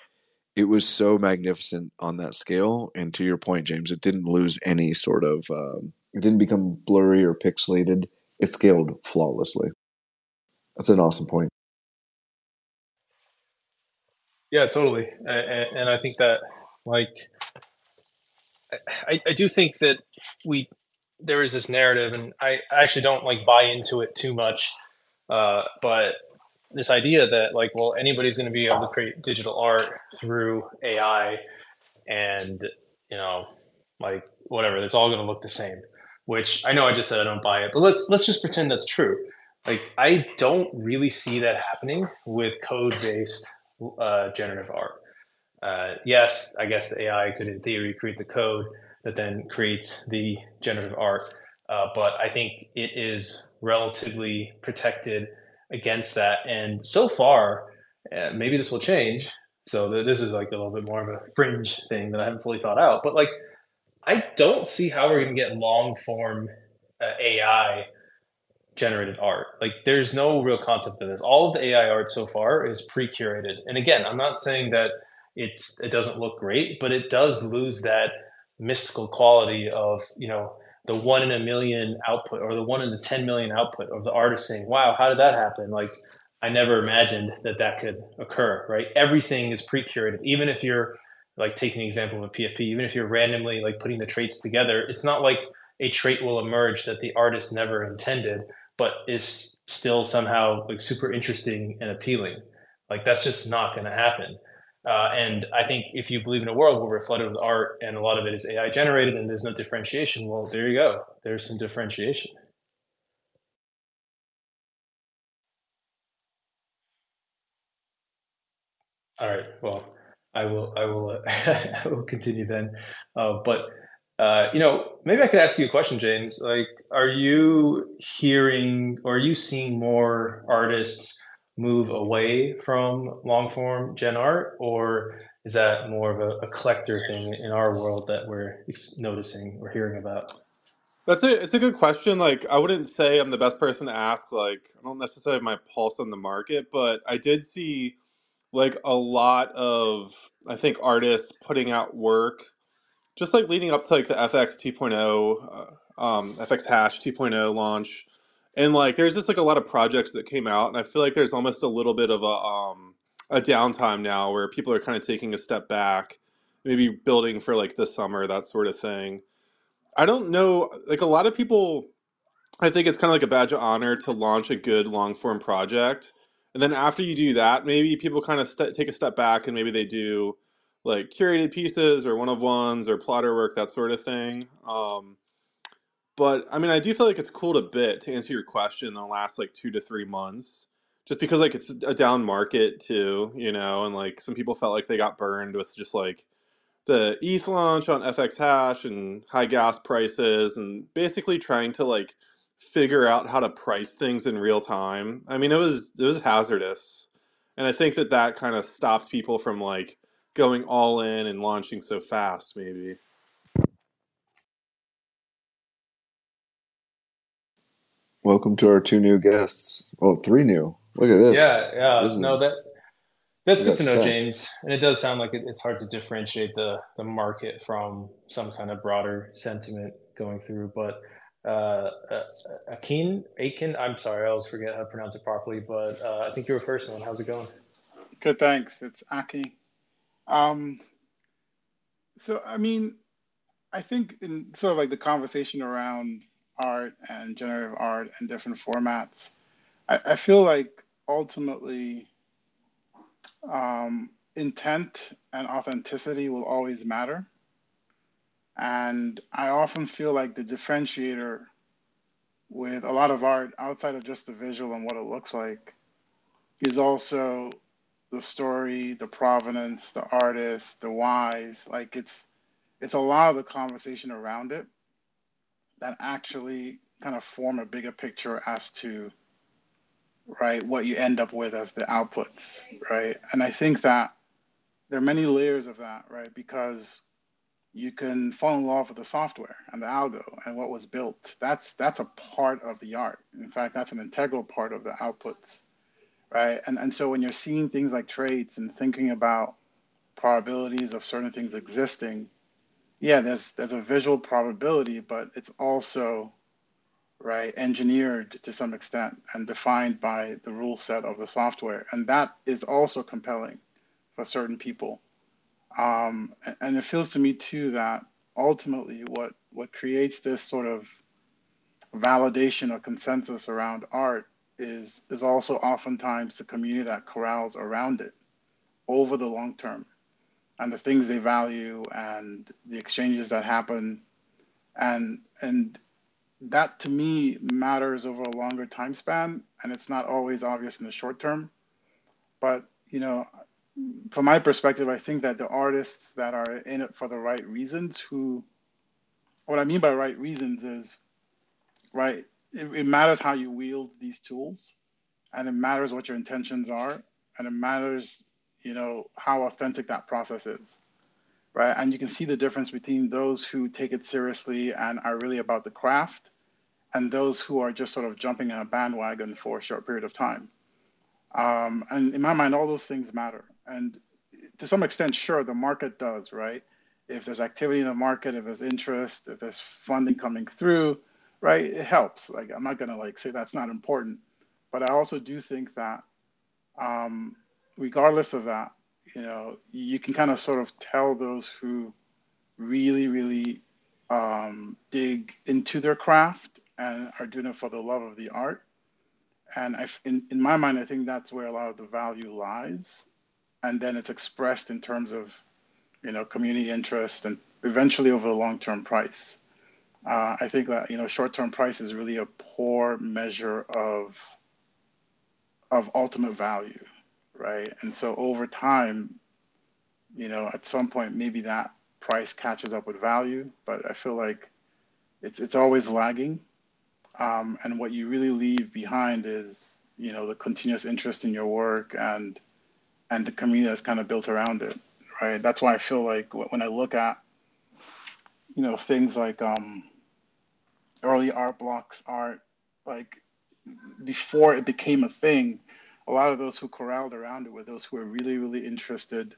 it was so magnificent on that scale. And to your point, James, it didn't lose any sort of um, it didn't become blurry or pixelated. It scaled flawlessly. That's an awesome point. Yeah, totally. And, and I think that, like, I, I do think that we there is this narrative, and I actually don't like buy into it too much. Uh, but this idea that like, well, anybody's going to be able to create digital art through AI, and you know, like whatever, it's all going to look the same. Which I know I just said I don't buy it, but let's let's just pretend that's true. Like I don't really see that happening with code based uh, generative art. Uh, yes, I guess the AI could, in theory, create the code that then creates the generative art. Uh, but I think it is relatively protected against that. And so far, uh, maybe this will change. So th- this is like a little bit more of a fringe thing that I haven't fully thought out. But like, I don't see how we're going to get long form uh, AI generated art. Like there's no real concept of this. All of the AI art so far is pre-curated. And again, I'm not saying that it's it doesn't look great, but it does lose that mystical quality of, you know, the one in a million output or the one in the 10 million output of the artist saying, wow, how did that happen? Like I never imagined that that could occur, right? Everything is pre-curated. Even if you're like taking the example of a PFP, even if you're randomly like putting the traits together, it's not like a trait will emerge that the artist never intended but is still somehow like super interesting and appealing. Like that's just not going to happen. Uh, and I think if you believe in a world where we're flooded with art and a lot of it is AI generated and there's no differentiation, well, there you go. There's some differentiation. All right. Well, I will. I will. Uh, I will continue then. Uh, but uh, you know, maybe I could ask you a question, James. Like, are you hearing or are you seeing more artists move away from long form gen art, or is that more of a, a collector thing in our world that we're noticing or hearing about? That's a it's a good question. Like I wouldn't say I'm the best person to ask. Like I don't necessarily have my pulse on the market, but I did see like a lot of I think artists putting out work just like leading up to like the FX 2.0, uh, um, FX Hash 2.0 launch, and like there's just like a lot of projects that came out, and I feel like there's almost a little bit of a um, a downtime now where people are kind of taking a step back, maybe building for like the summer, that sort of thing. I don't know, like a lot of people, I think it's kind of like a badge of honor to launch a good long form project, and then after you do that, maybe people kind of st- take a step back and maybe they do like curated pieces or one of ones or plotter work, that sort of thing. Um, but I mean, I do feel like it's cooled a bit to answer your question in the last like two to three months, just because like it's a down market too, you know, and like some people felt like they got burned with just like the ETH launch on FX Hash and high gas prices and basically trying to like figure out how to price things in real time. I mean, it was it was hazardous, and I think that that kind of stopped people from like going all in and launching so fast, maybe. Welcome to our two new guests. Oh, three new. Look at this. Yeah, yeah. This no, is- that that's good to know, stacked. James. And it does sound like it, it's hard to differentiate the the market from some kind of broader sentiment going through. But uh, uh, Akin, Akin, I'm sorry, I always forget how to pronounce it properly. But uh, I think you were first one. How's it going? Good, thanks. It's Aki. Um, so, I mean, I think in sort of like the conversation around art and generative art and different formats, I, I feel like ultimately um, intent and authenticity will always matter. And I often feel like the differentiator with a lot of art outside of just the visual and what it looks like is also the story, the provenance, the artist, the whys. Like it's it's a lot of the conversation around it. that actually kind of form a bigger picture as to right what you end up with as the outputs right and i think that there are many layers of that right because you can fall in love with the software and the algo and what was built that's that's a part of the art in fact that's an integral part of the outputs right and and so when you're seeing things like traits and thinking about probabilities of certain things existing yeah there's there's a visual probability but it's also right, engineered to some extent and defined by the rule set of the software. And that is also compelling for certain people. Um, and it feels to me too that ultimately what, what creates this sort of validation or consensus around art is, is also oftentimes the community that corrals around it over the long term and the things they value and the exchanges that happen. And and that to me matters over a longer time span and it's not always obvious in the short term. But you know from my perspective i think that the artists that are in it for the right reasons who what i mean by right reasons is right it, it matters how you wield these tools and it matters what your intentions are and it matters you know how authentic that process is right? And you can see the difference between those who take it seriously and are really about the craft and those who are just sort of jumping on a bandwagon for a short period of time. Um, and in my mind, all those things matter. And to some extent, sure, the market does, right? If there's activity in the market, if there's interest, if there's funding coming through, right, it helps. Like I'm not gonna like say that's not important, but I also do think that um, regardless of that, you know, you can kind of sort of tell those who really, really um, dig into their craft and are doing it for the love of the art. And I, in, in my mind, I think that's where a lot of the value lies. And then it's expressed in terms of, you know, community interest and eventually over the long-term price. Uh, I think that, you know, short-term price is really a poor measure of, of ultimate value right? And so over time, you know, at some point, maybe that price catches up with value, but I feel like it's it's always lagging. Um, and what you really leave behind is, you know, the continuous interest in your work and and the community that's kind of built around it, right? That's why I feel like when I look at, you know, things like um, early art blocks art, like before it became a thing, a lot of those who corralled around it were those who were really, really interested,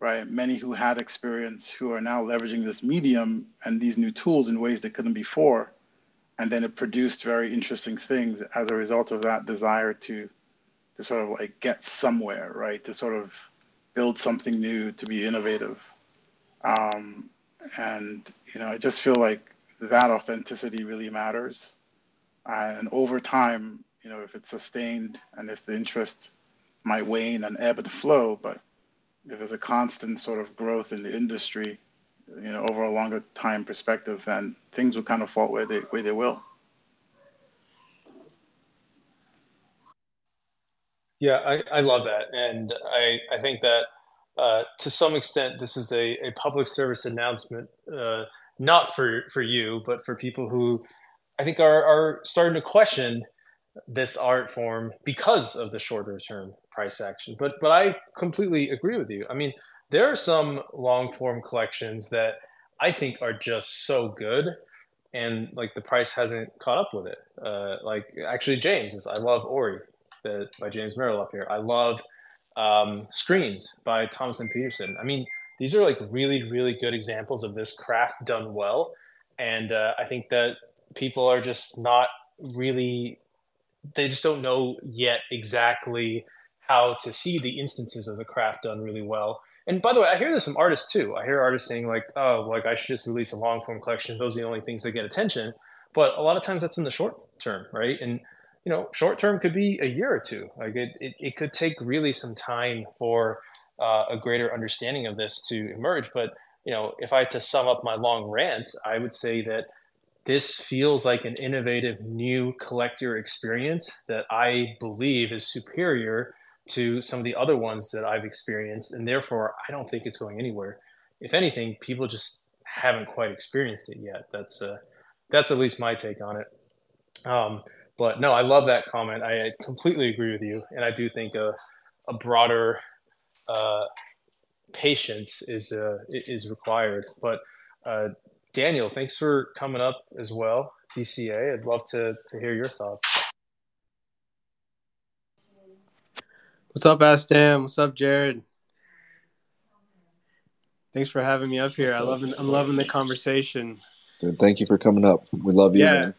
right? Many who had experience who are now leveraging this medium and these new tools in ways they couldn't before. And then it produced very interesting things as a result of that desire to to sort of like get somewhere, right? To sort of build something new, to be innovative. Um, and you know, I just feel like that authenticity really matters. And over time, you know, if it's sustained and if the interest might wane and ebb and flow, but if there's a constant sort of growth in the industry, you know, over a longer time perspective, then things will kind of fall where they where they will. Yeah, I, I love that, and I I think that uh, to some extent this is a, a public service announcement, uh, not for for you, but for people who I think are are starting to question this art form because of the shorter term price action. But but I completely agree with you. I mean, there are some long form collections that I think are just so good, and like the price hasn't caught up with it. Uh, like actually, James is. I love Ori the, by James Merrill up here. I love um, Screens by Thomas Lin Pedersen. I mean, these are like really really good examples of this craft done well, and uh, I think that people are just not really they just don't know yet exactly how to see the instances of the craft done really well. And by the way, I hear this from artists too. I hear artists saying like, "Oh, like I should just release a long form collection. Those are the only things that get attention." But a lot of times that's in the short term, right? And you know, short term could be a year or two. Like it, it, it could take really some time for uh, a greater understanding of this to emerge. But you know, if I had to sum up my long rant, I would say that this feels like an innovative new collector experience that I believe is superior to some of the other ones that I've experienced. And therefore, I don't think it's going anywhere. If anything, people just haven't quite experienced it yet. That's uh, that's at least my take on it. Um, but no, I love that comment. I completely agree with you, and I do think a, a broader uh, patience is uh, is required. But uh, Daniel, thanks for coming up as well. DCA, I'd love to to hear your thoughts. What's up, Astam? What's up, Jared? Thanks for having me up here. I love I'm loving the conversation. Dude, thank you for coming up. We love you, yeah. man.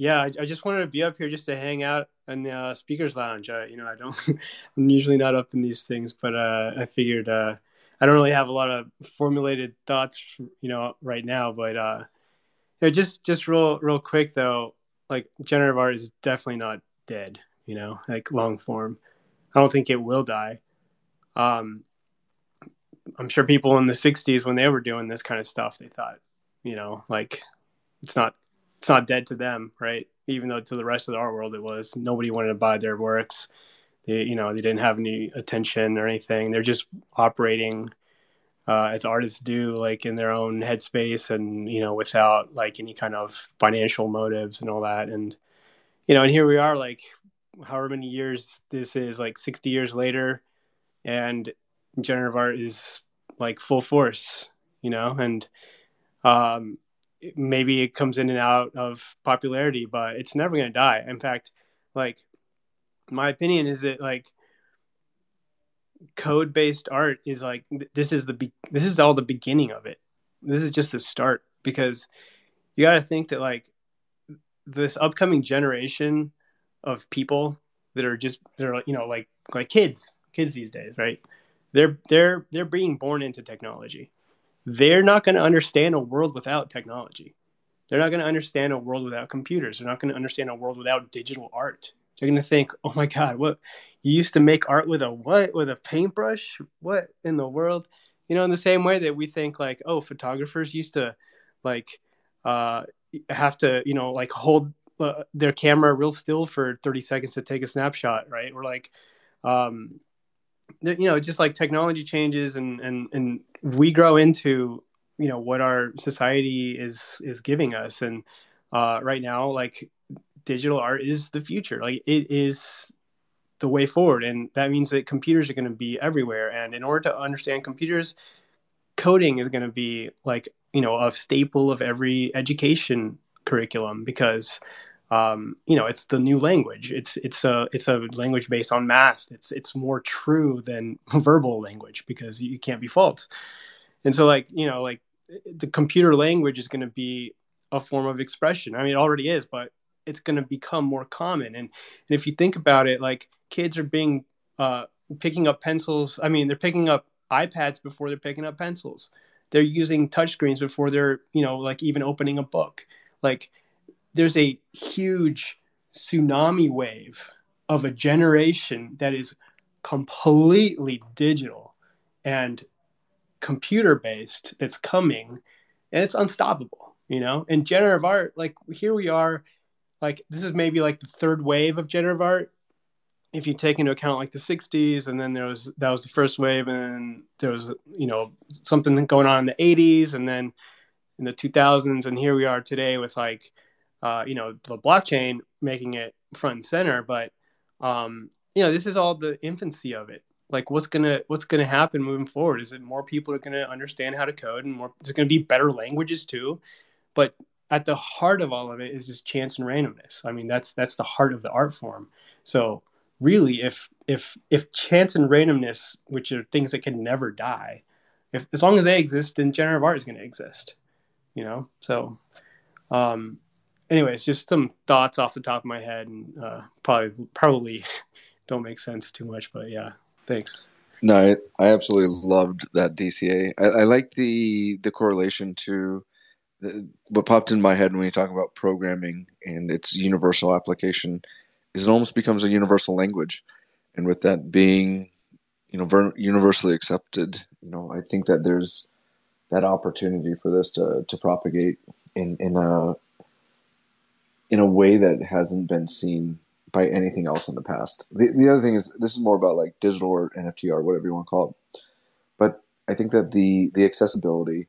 Yeah, I, I, just wanted to be up here just to hang out in the uh, speakers lounge. I, you know, I don't, I'm usually not up in these things, but uh, I figured uh, I don't really have a lot of formulated thoughts, you know, right now. But uh, you know, just just real real quick though, like generative art is definitely not dead. You know, like long form. I don't think it will die. Um, I'm sure people in the '60s when they were doing this kind of stuff, they thought, you know, like it's not it's not dead to them, right? Even though to the rest of the art world it was. Nobody wanted to buy their works. They, you know, they didn't have any attention or anything. They're just operating uh, as artists do, like in their own headspace, and you know, without like any kind of financial motives and all that. And you know, and here we are, like however many years this is, like sixty years later, and generative art is like full force, you know, and um, maybe it comes in and out of popularity, but it's never going to die. In fact, like my opinion is that like code based art is like this is the be- this is all the beginning of it. This is just the start because you got to think that like this upcoming generation of people that are just they're you know like like kids kids these days right they're they're they're being born into technology they're not going to understand a world without technology. They're not going to understand a world without computers. They're not going to understand a world without digital art. They're going to think, "Oh my God, what you used to make art with a what? With a paintbrush? What in the world?" You know, in the same way that we think like, "Oh, photographers used to like uh, have to, you know, like hold uh, their camera real still for 30 seconds to take a snapshot, right?" Or like, um, you know, just like technology changes and and and we grow into you know what our society is is giving us. And uh, right now like digital art is the future. Like it is the way forward. And that means that computers are going to be everywhere. And in order to understand computers coding is going to be like you know a staple of every education curriculum because um, you know it's the new language. It's it's a it's a language based on math. It's it's more true than verbal language because you can't be false. And so like you know like the computer language is going to be a form of expression. I mean it already is but it's going to become more common. And and if you think about it like kids are being uh, picking up pencils. I mean they're picking up ipads before they're picking up pencils. They're using touchscreens before they're you know like even opening a book. Like there's a huge tsunami wave of a generation that is completely digital and computer based that's coming and it's unstoppable you know? And generative art like here we are like this is maybe like the third wave of generative art. If you take into account like the 60s and then there was that was the first wave and there was you know something going on in the 80s and then in the 2000s and here we are today with like uh, you know the blockchain making it front and center but um, you know this is all the infancy of it. Like what's gonna what's gonna happen moving forward? Is that more people are gonna understand how to code and more there's gonna be better languages too? But at the heart of all of it is just chance and randomness. I mean that's that's the heart of the art form. So really if if if chance and randomness which are things that can never die if as long as they exist then generative art is going to exist you know? So um anyways, just some thoughts off the top of my head, and uh, probably probably don't make sense too much, but yeah, thanks. No, I, I absolutely loved that DCA. I, I like the the correlation to the, what popped in my head when you talk about programming and its universal application is it almost becomes a universal language, and with that being you know ver- universally accepted, you know, I think that there's that opportunity for this to to propagate in in a in a way that hasn't been seen by anything else in the past. The, the other thing is this is more about like digital or NFT or whatever you want to call it. But I think that the the accessibility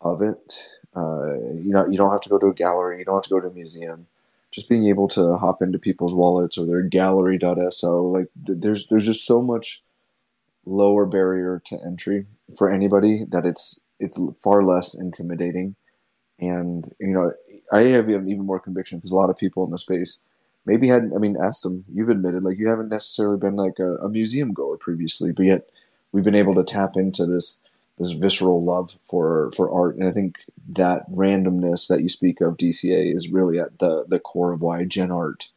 of it. Uh, you know, you don't have to go to a gallery, you don't have to go to a museum. Just being able to hop into people's wallets or their gallery.so, like th- there's there's just so much lower barrier to entry for anybody that it's it's far less intimidating. And you know, I have even more conviction because a lot of people in the space maybe hadn't. I mean, Astam. You've admitted like you haven't necessarily been like a, a museum goer previously, but yet we've been able to tap into this this visceral love for for art and i think that randomness that you speak of dca is really at the the core of why gen art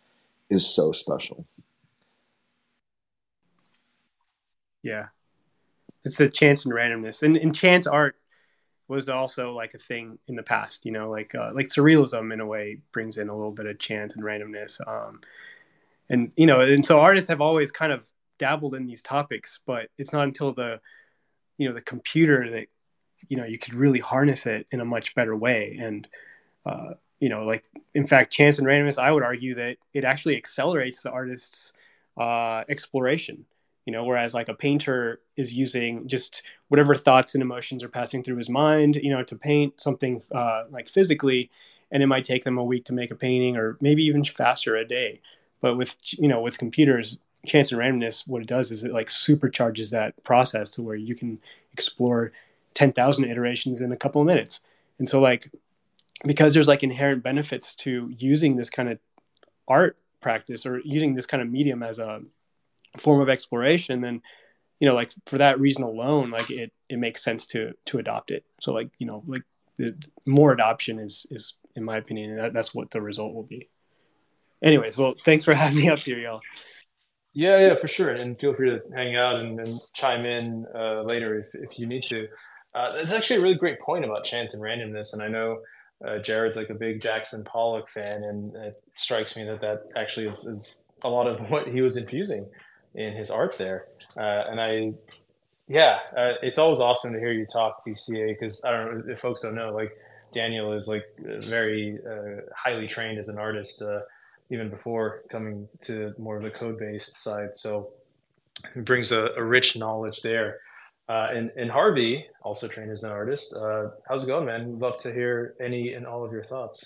is so special yeah it's the chance and randomness and, and chance art was also like a thing in the past you know like uh, like surrealism in a way brings in a little bit of chance and randomness um and you know and so artists have always kind of dabbled in these topics but it's not until the you know the computer that you know you could really harness it in a much better way. And uh, you know like in fact chance and randomness i would argue that it actually accelerates the artist's uh, exploration you know whereas like a painter is using just whatever thoughts and emotions are passing through his mind you know to paint something uh, like physically and it might take them a week to make a painting or maybe even faster a day. But with you know with computers chance and randomness what it does is it like supercharges that process to where you can explore 10,000 iterations in a couple of minutes. And so like because there's like inherent benefits to using this kind of art practice or using this kind of medium as a form of exploration then you know like for that reason alone like it it makes sense to to adopt it so like you know like the more adoption is is in my opinion that, that's what the result will be anyways well thanks for having me up here y'all yeah, yeah, for sure. And feel free to hang out and, and chime in uh, later if, if you need to. Uh, that's actually a really great point about chance and randomness. And I know uh, Jared's like a big Jackson Pollock fan, and it strikes me that that actually is, is a lot of what he was infusing in his art there. Uh, and I, yeah, uh, it's always awesome to hear you talk DCA because I don't know if folks don't know, like Daniel is like very uh, highly trained as an artist even before coming to more of the code based side. So it brings a, a rich knowledge there. Uh, and, and Harvey, also trained as an artist. Uh, how's it going, man? We'd love to hear any and all of your thoughts.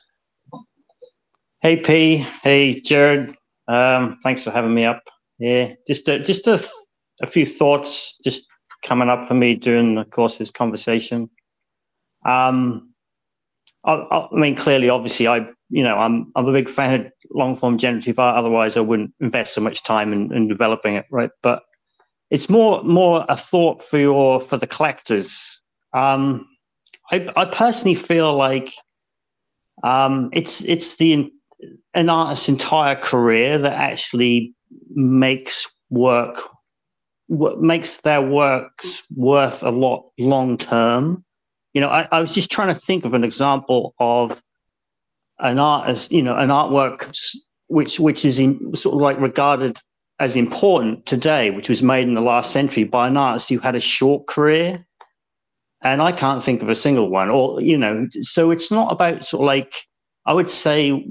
Hey, P. Hey, Jared. Um, thanks for having me up. Yeah, just a, just a, a few thoughts just coming up for me during the course of this conversation. Um, I, I mean, clearly, obviously, I you know, I'm I'm a big fan of long form generative art. Otherwise, I wouldn't invest so much time in, in developing it, right? But it's more more a thought for your for the collectors. Um, I I personally feel like um, it's it's the an artist's entire career that actually makes work what makes their works worth a lot long term. You know, I, I was just trying to think of an example of an artist, you know, an artwork which which is in, sort of like regarded as important today, which was made in the last century by an artist who had a short career. And I can't think of a single one. Or, you know, so it's not about sort of like I would say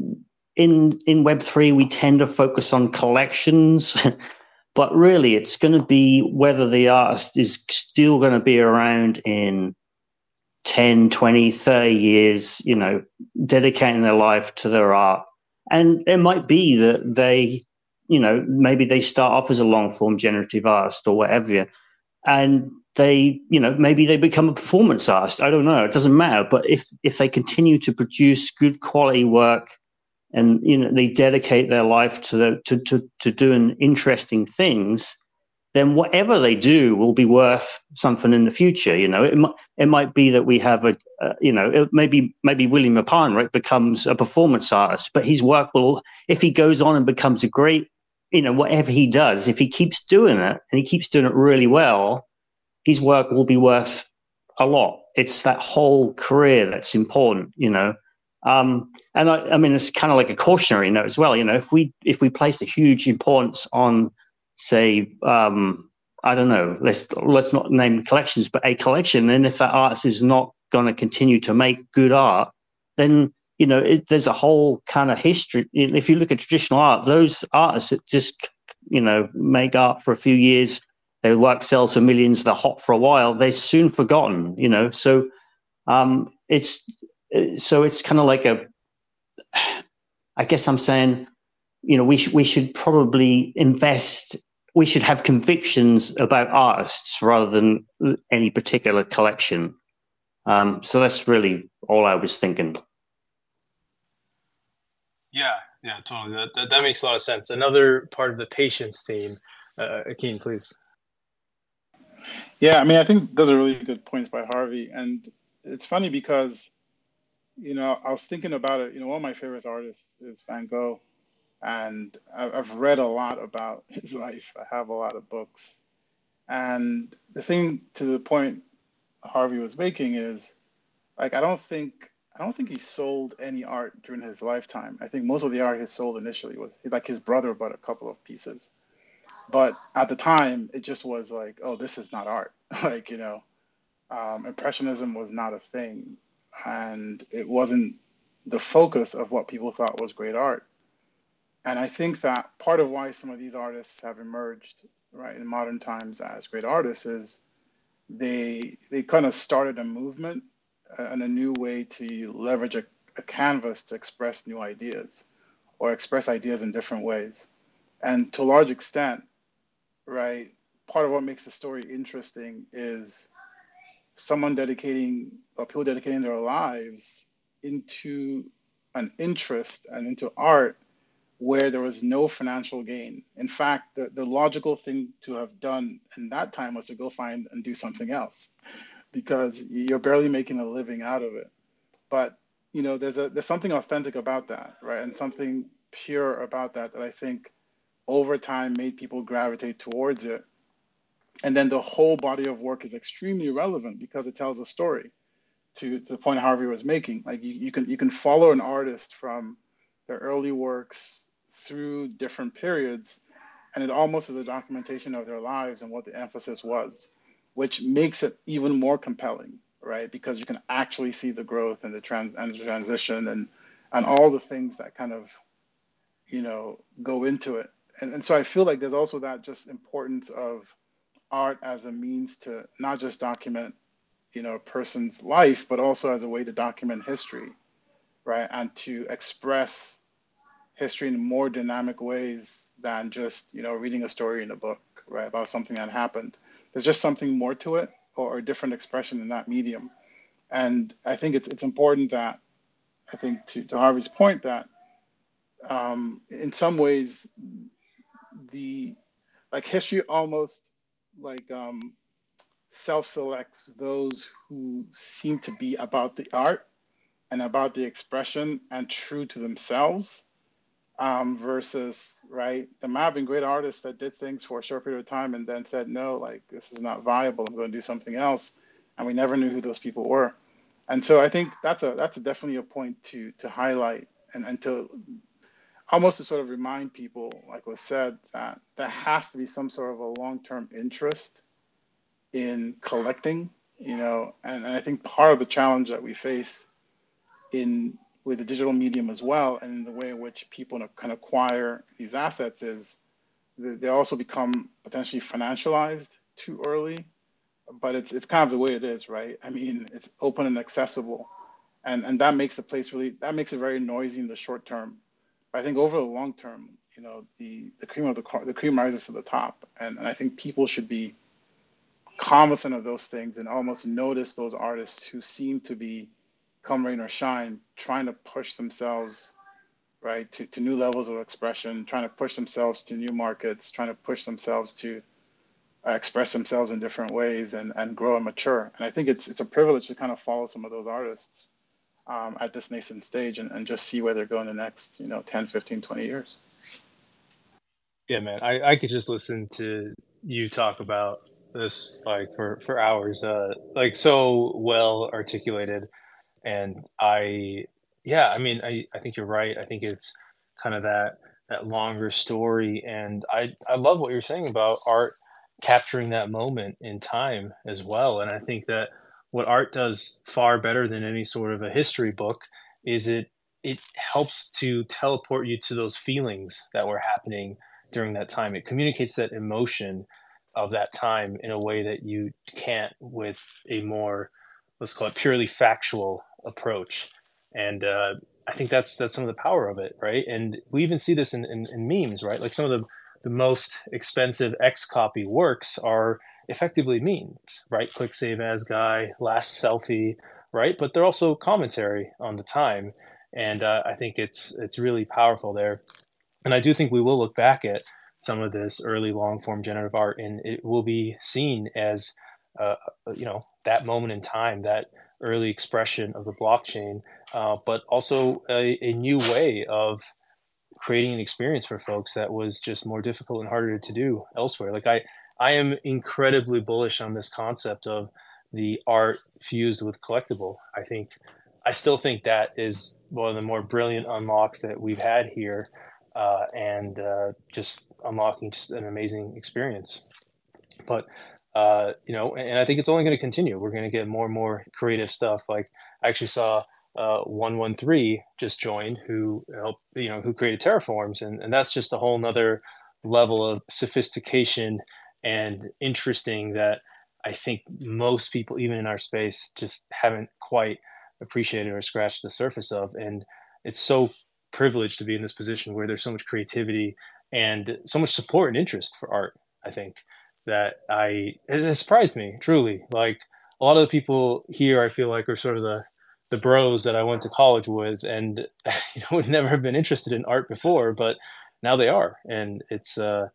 in in Web three we tend to focus on collections, but really it's going to be whether the artist is still going to be around in 10, 20, 30 years, you know, dedicating their life to their art. And it might be that they, you know, maybe they start off as a long form generative artist or whatever. And they, you know, maybe they become a performance artist. I don't know. It doesn't matter. But if if they continue to produce good quality work and you know they dedicate their life to the, to, to to doing interesting things, then whatever they do will be worth something in the future. You know, it might it might be that we have a, uh, you know, it, maybe maybe William Mapan right becomes a performance artist, but his work will, if he goes on and becomes a great, you know, whatever he does, if he keeps doing it and he keeps doing it really well, his work will be worth a lot. It's that whole career that's important, you know. Um, and I, I mean, it's kind of like a cautionary note as well. You know, if we if we place a huge importance on say, um, I don't know, let's let's not name collections, but a collection. And if that artist is not going to continue to make good art, then you know it, there's a whole kind of history. If you look at traditional art, those artists that just you know make art for a few years, their work sells for millions, they're hot for a while, they're soon forgotten. You know, so um, it's so it's kind of like a. I guess I'm saying, you know, we sh- we should probably invest. We should have convictions about artists rather than any particular collection. Um, so that's really all I was thinking. Yeah, yeah, totally. That, that, that makes a lot of sense. Another part of the patience theme, uh, Akeen, please. Yeah, I mean, I think those are really good points by Harvey, and it's funny because, you know, I was thinking about it. You know, one of my favorite artists is Van Gogh, and I've read a lot about his life. I have a lot of books, and the thing to the point Harvey was making is, like, I don't think I don't think he sold any art during his lifetime. I think most of the art he sold initially was like his brother bought a couple of pieces. But at the time, it just was like, oh, this is not art. like, you know, um, Impressionism was not a thing. And it wasn't the focus of what people thought was great art. And I think that part of why some of these artists have emerged, right, in modern times as great artists is they they kind of started a movement uh, and a new way to leverage a, a canvas to express new ideas or express ideas in different ways. And to a large extent, right, part of what makes the story interesting is someone dedicating or people dedicating their lives into an interest and into art where there was no financial gain. In fact, the, the logical thing to have done in that time was to go find and do something else because you're barely making a living out of it. But you know, there's a there's something authentic about that, right? And something pure about that that I think over time made people gravitate towards it. And then the whole body of work is extremely relevant because it tells a story to, to the point Harvey was making. Like you, you can you can follow an artist from their early works through different periods, and it almost is a documentation of their lives and what the emphasis was which makes it even more compelling, right? Because you can actually see the growth and the trans and the transition and and all the things that kind of, you know, go into it. And and so I feel like there's also that just importance of art as a means to not just document, you know, a person's life, but also as a way to document history, right? And to express history in more dynamic ways than just, you know, reading a story in a book, right, about something that happened there's just something more to it or a different expression in that medium. And I think it's it's important that I think to, to Harvey's point that um, in some ways the like history almost like um, self-selects those who seem to be about the art and about the expression and true to themselves um, versus right the might have been great artists that did things for a short period of time and then said no like this is not viable. I'm going to do something else. And we never knew who those people were. And so i think that's a that's a definitely a point to to highlight and, and to almost to sort of remind people like was said that there has to be some sort of a long-term interest in collecting you know and, and i think part of the challenge that we face in with the digital medium as well and the way in which people can acquire these assets is they also become potentially financialized too early but it's it's kind of the way it is right? I mean it's open and accessible. And and that makes the place really that makes it very noisy in the short term i think over the long term you know the the cream of the the cream rises to the top and, and i think people should be cognizant of those things and almost notice those artists who seem to be come rain or shine, trying to push themselves right to, to new levels of expression, trying to push themselves to new markets, trying to push themselves to uh, express themselves in different ways and, and grow and mature. And I think it's it's a privilege to kind of follow some of those artists um, at this nascent stage and, and just see where they're going the next, you know, 10, 15, 20 years. Yeah, man, I, I could just listen to you talk about this like for, for hours, uh, like so well articulated and I yeah, I mean, I I think you're right. I think it's kind of that that longer story, and I I love what you're saying about art capturing that moment in time as well. And I think that what art does far better than any sort of a history book is it it helps to teleport you to those feelings that were happening during that time. It communicates that emotion of that time in a way that you can't with a more let's call it purely factual approach, and uh, I think that's that's some of the power of it, right? And we even see this in, in, in memes, right? Like some of the the most expensive XCOPY works are effectively means, right? Click save as guy, last selfie, right? But they're also commentary on the time, and uh, I think it's it's really powerful there. And I do think we will look back at some of this early long form generative art, and it will be seen as uh, you know that moment in time, that early expression of the blockchain, uh, but also a, a new way of creating an experience for folks that was just more difficult and harder to do elsewhere. Like I, I am incredibly bullish on this concept of the art fused with collectible. I think, I still think that is one of the more brilliant unlocks that we've had here, uh, and uh, just unlocking just an amazing experience. But uh, you know, and I think it's only going to continue. We're going to get more and more creative stuff. Like I actually saw uh, 113 just joined who helped, you know, who created terraforms. And, and that's just a whole nother level of sophistication and interesting that I think most people, even in our space, just haven't quite appreciated or scratched the surface of. And it's so privileged to be in this position where there's so much creativity and so much support and interest for art. I think that I it surprised me truly. Like a lot of the people here, I feel like are sort of the the bros that I went to college with, and you know would never have been interested in art before, but now they are, and it's uh,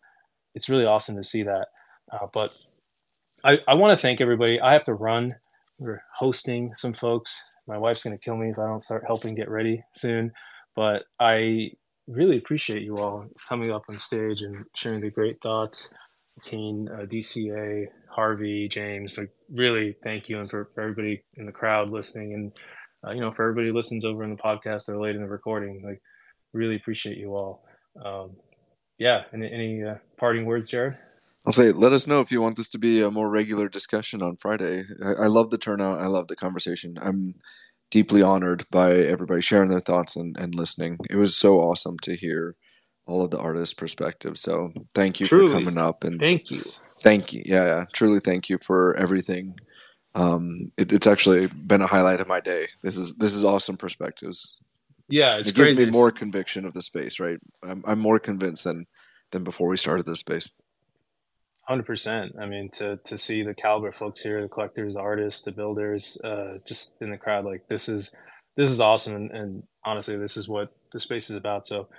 it's really awesome to see that. Uh, but I, I want to thank everybody. I have to run. We're hosting some folks. My wife's going to kill me if I don't start helping get ready soon. But I really appreciate you all coming up on stage and sharing the great thoughts. Kane, uh, DCA, Harvey, James, like really thank you, and for, for everybody in the crowd listening, and uh, you know, for everybody listens over in the podcast or late in the recording, like really appreciate you all. Um, yeah. Any, any uh, parting words, Jared? I'll say, let us know if you want this to be a more regular discussion on Friday. I, I love the turnout. I love the conversation. I'm deeply honored by everybody sharing their thoughts and, and listening. It was so awesome to hear all of the artists' perspectives. So thank you truly. for coming up and thank you. Thank you. Yeah, yeah. Truly thank you for everything um, it, it's actually been a highlight of my day. This is this is awesome perspectives. Yeah, it gives me more conviction of the space. Right, I'm, I'm more convinced than than before we started this space. Hundred percent. I mean, to to see the caliber folks here, the collectors, the artists, the builders, uh, just in the crowd, like this is this is awesome, and, and honestly, this is what the space is about. So,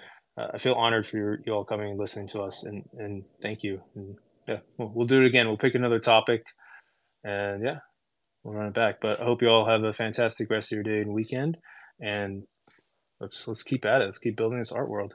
uh, I feel honored for your, you all coming and listening to us, and and thank you. And yeah, we'll, we'll do it again. We'll pick another topic, and yeah, we'll run it back. But I hope you all have a fantastic rest of your day and weekend. And let's let's keep at it. Let's keep building this art world.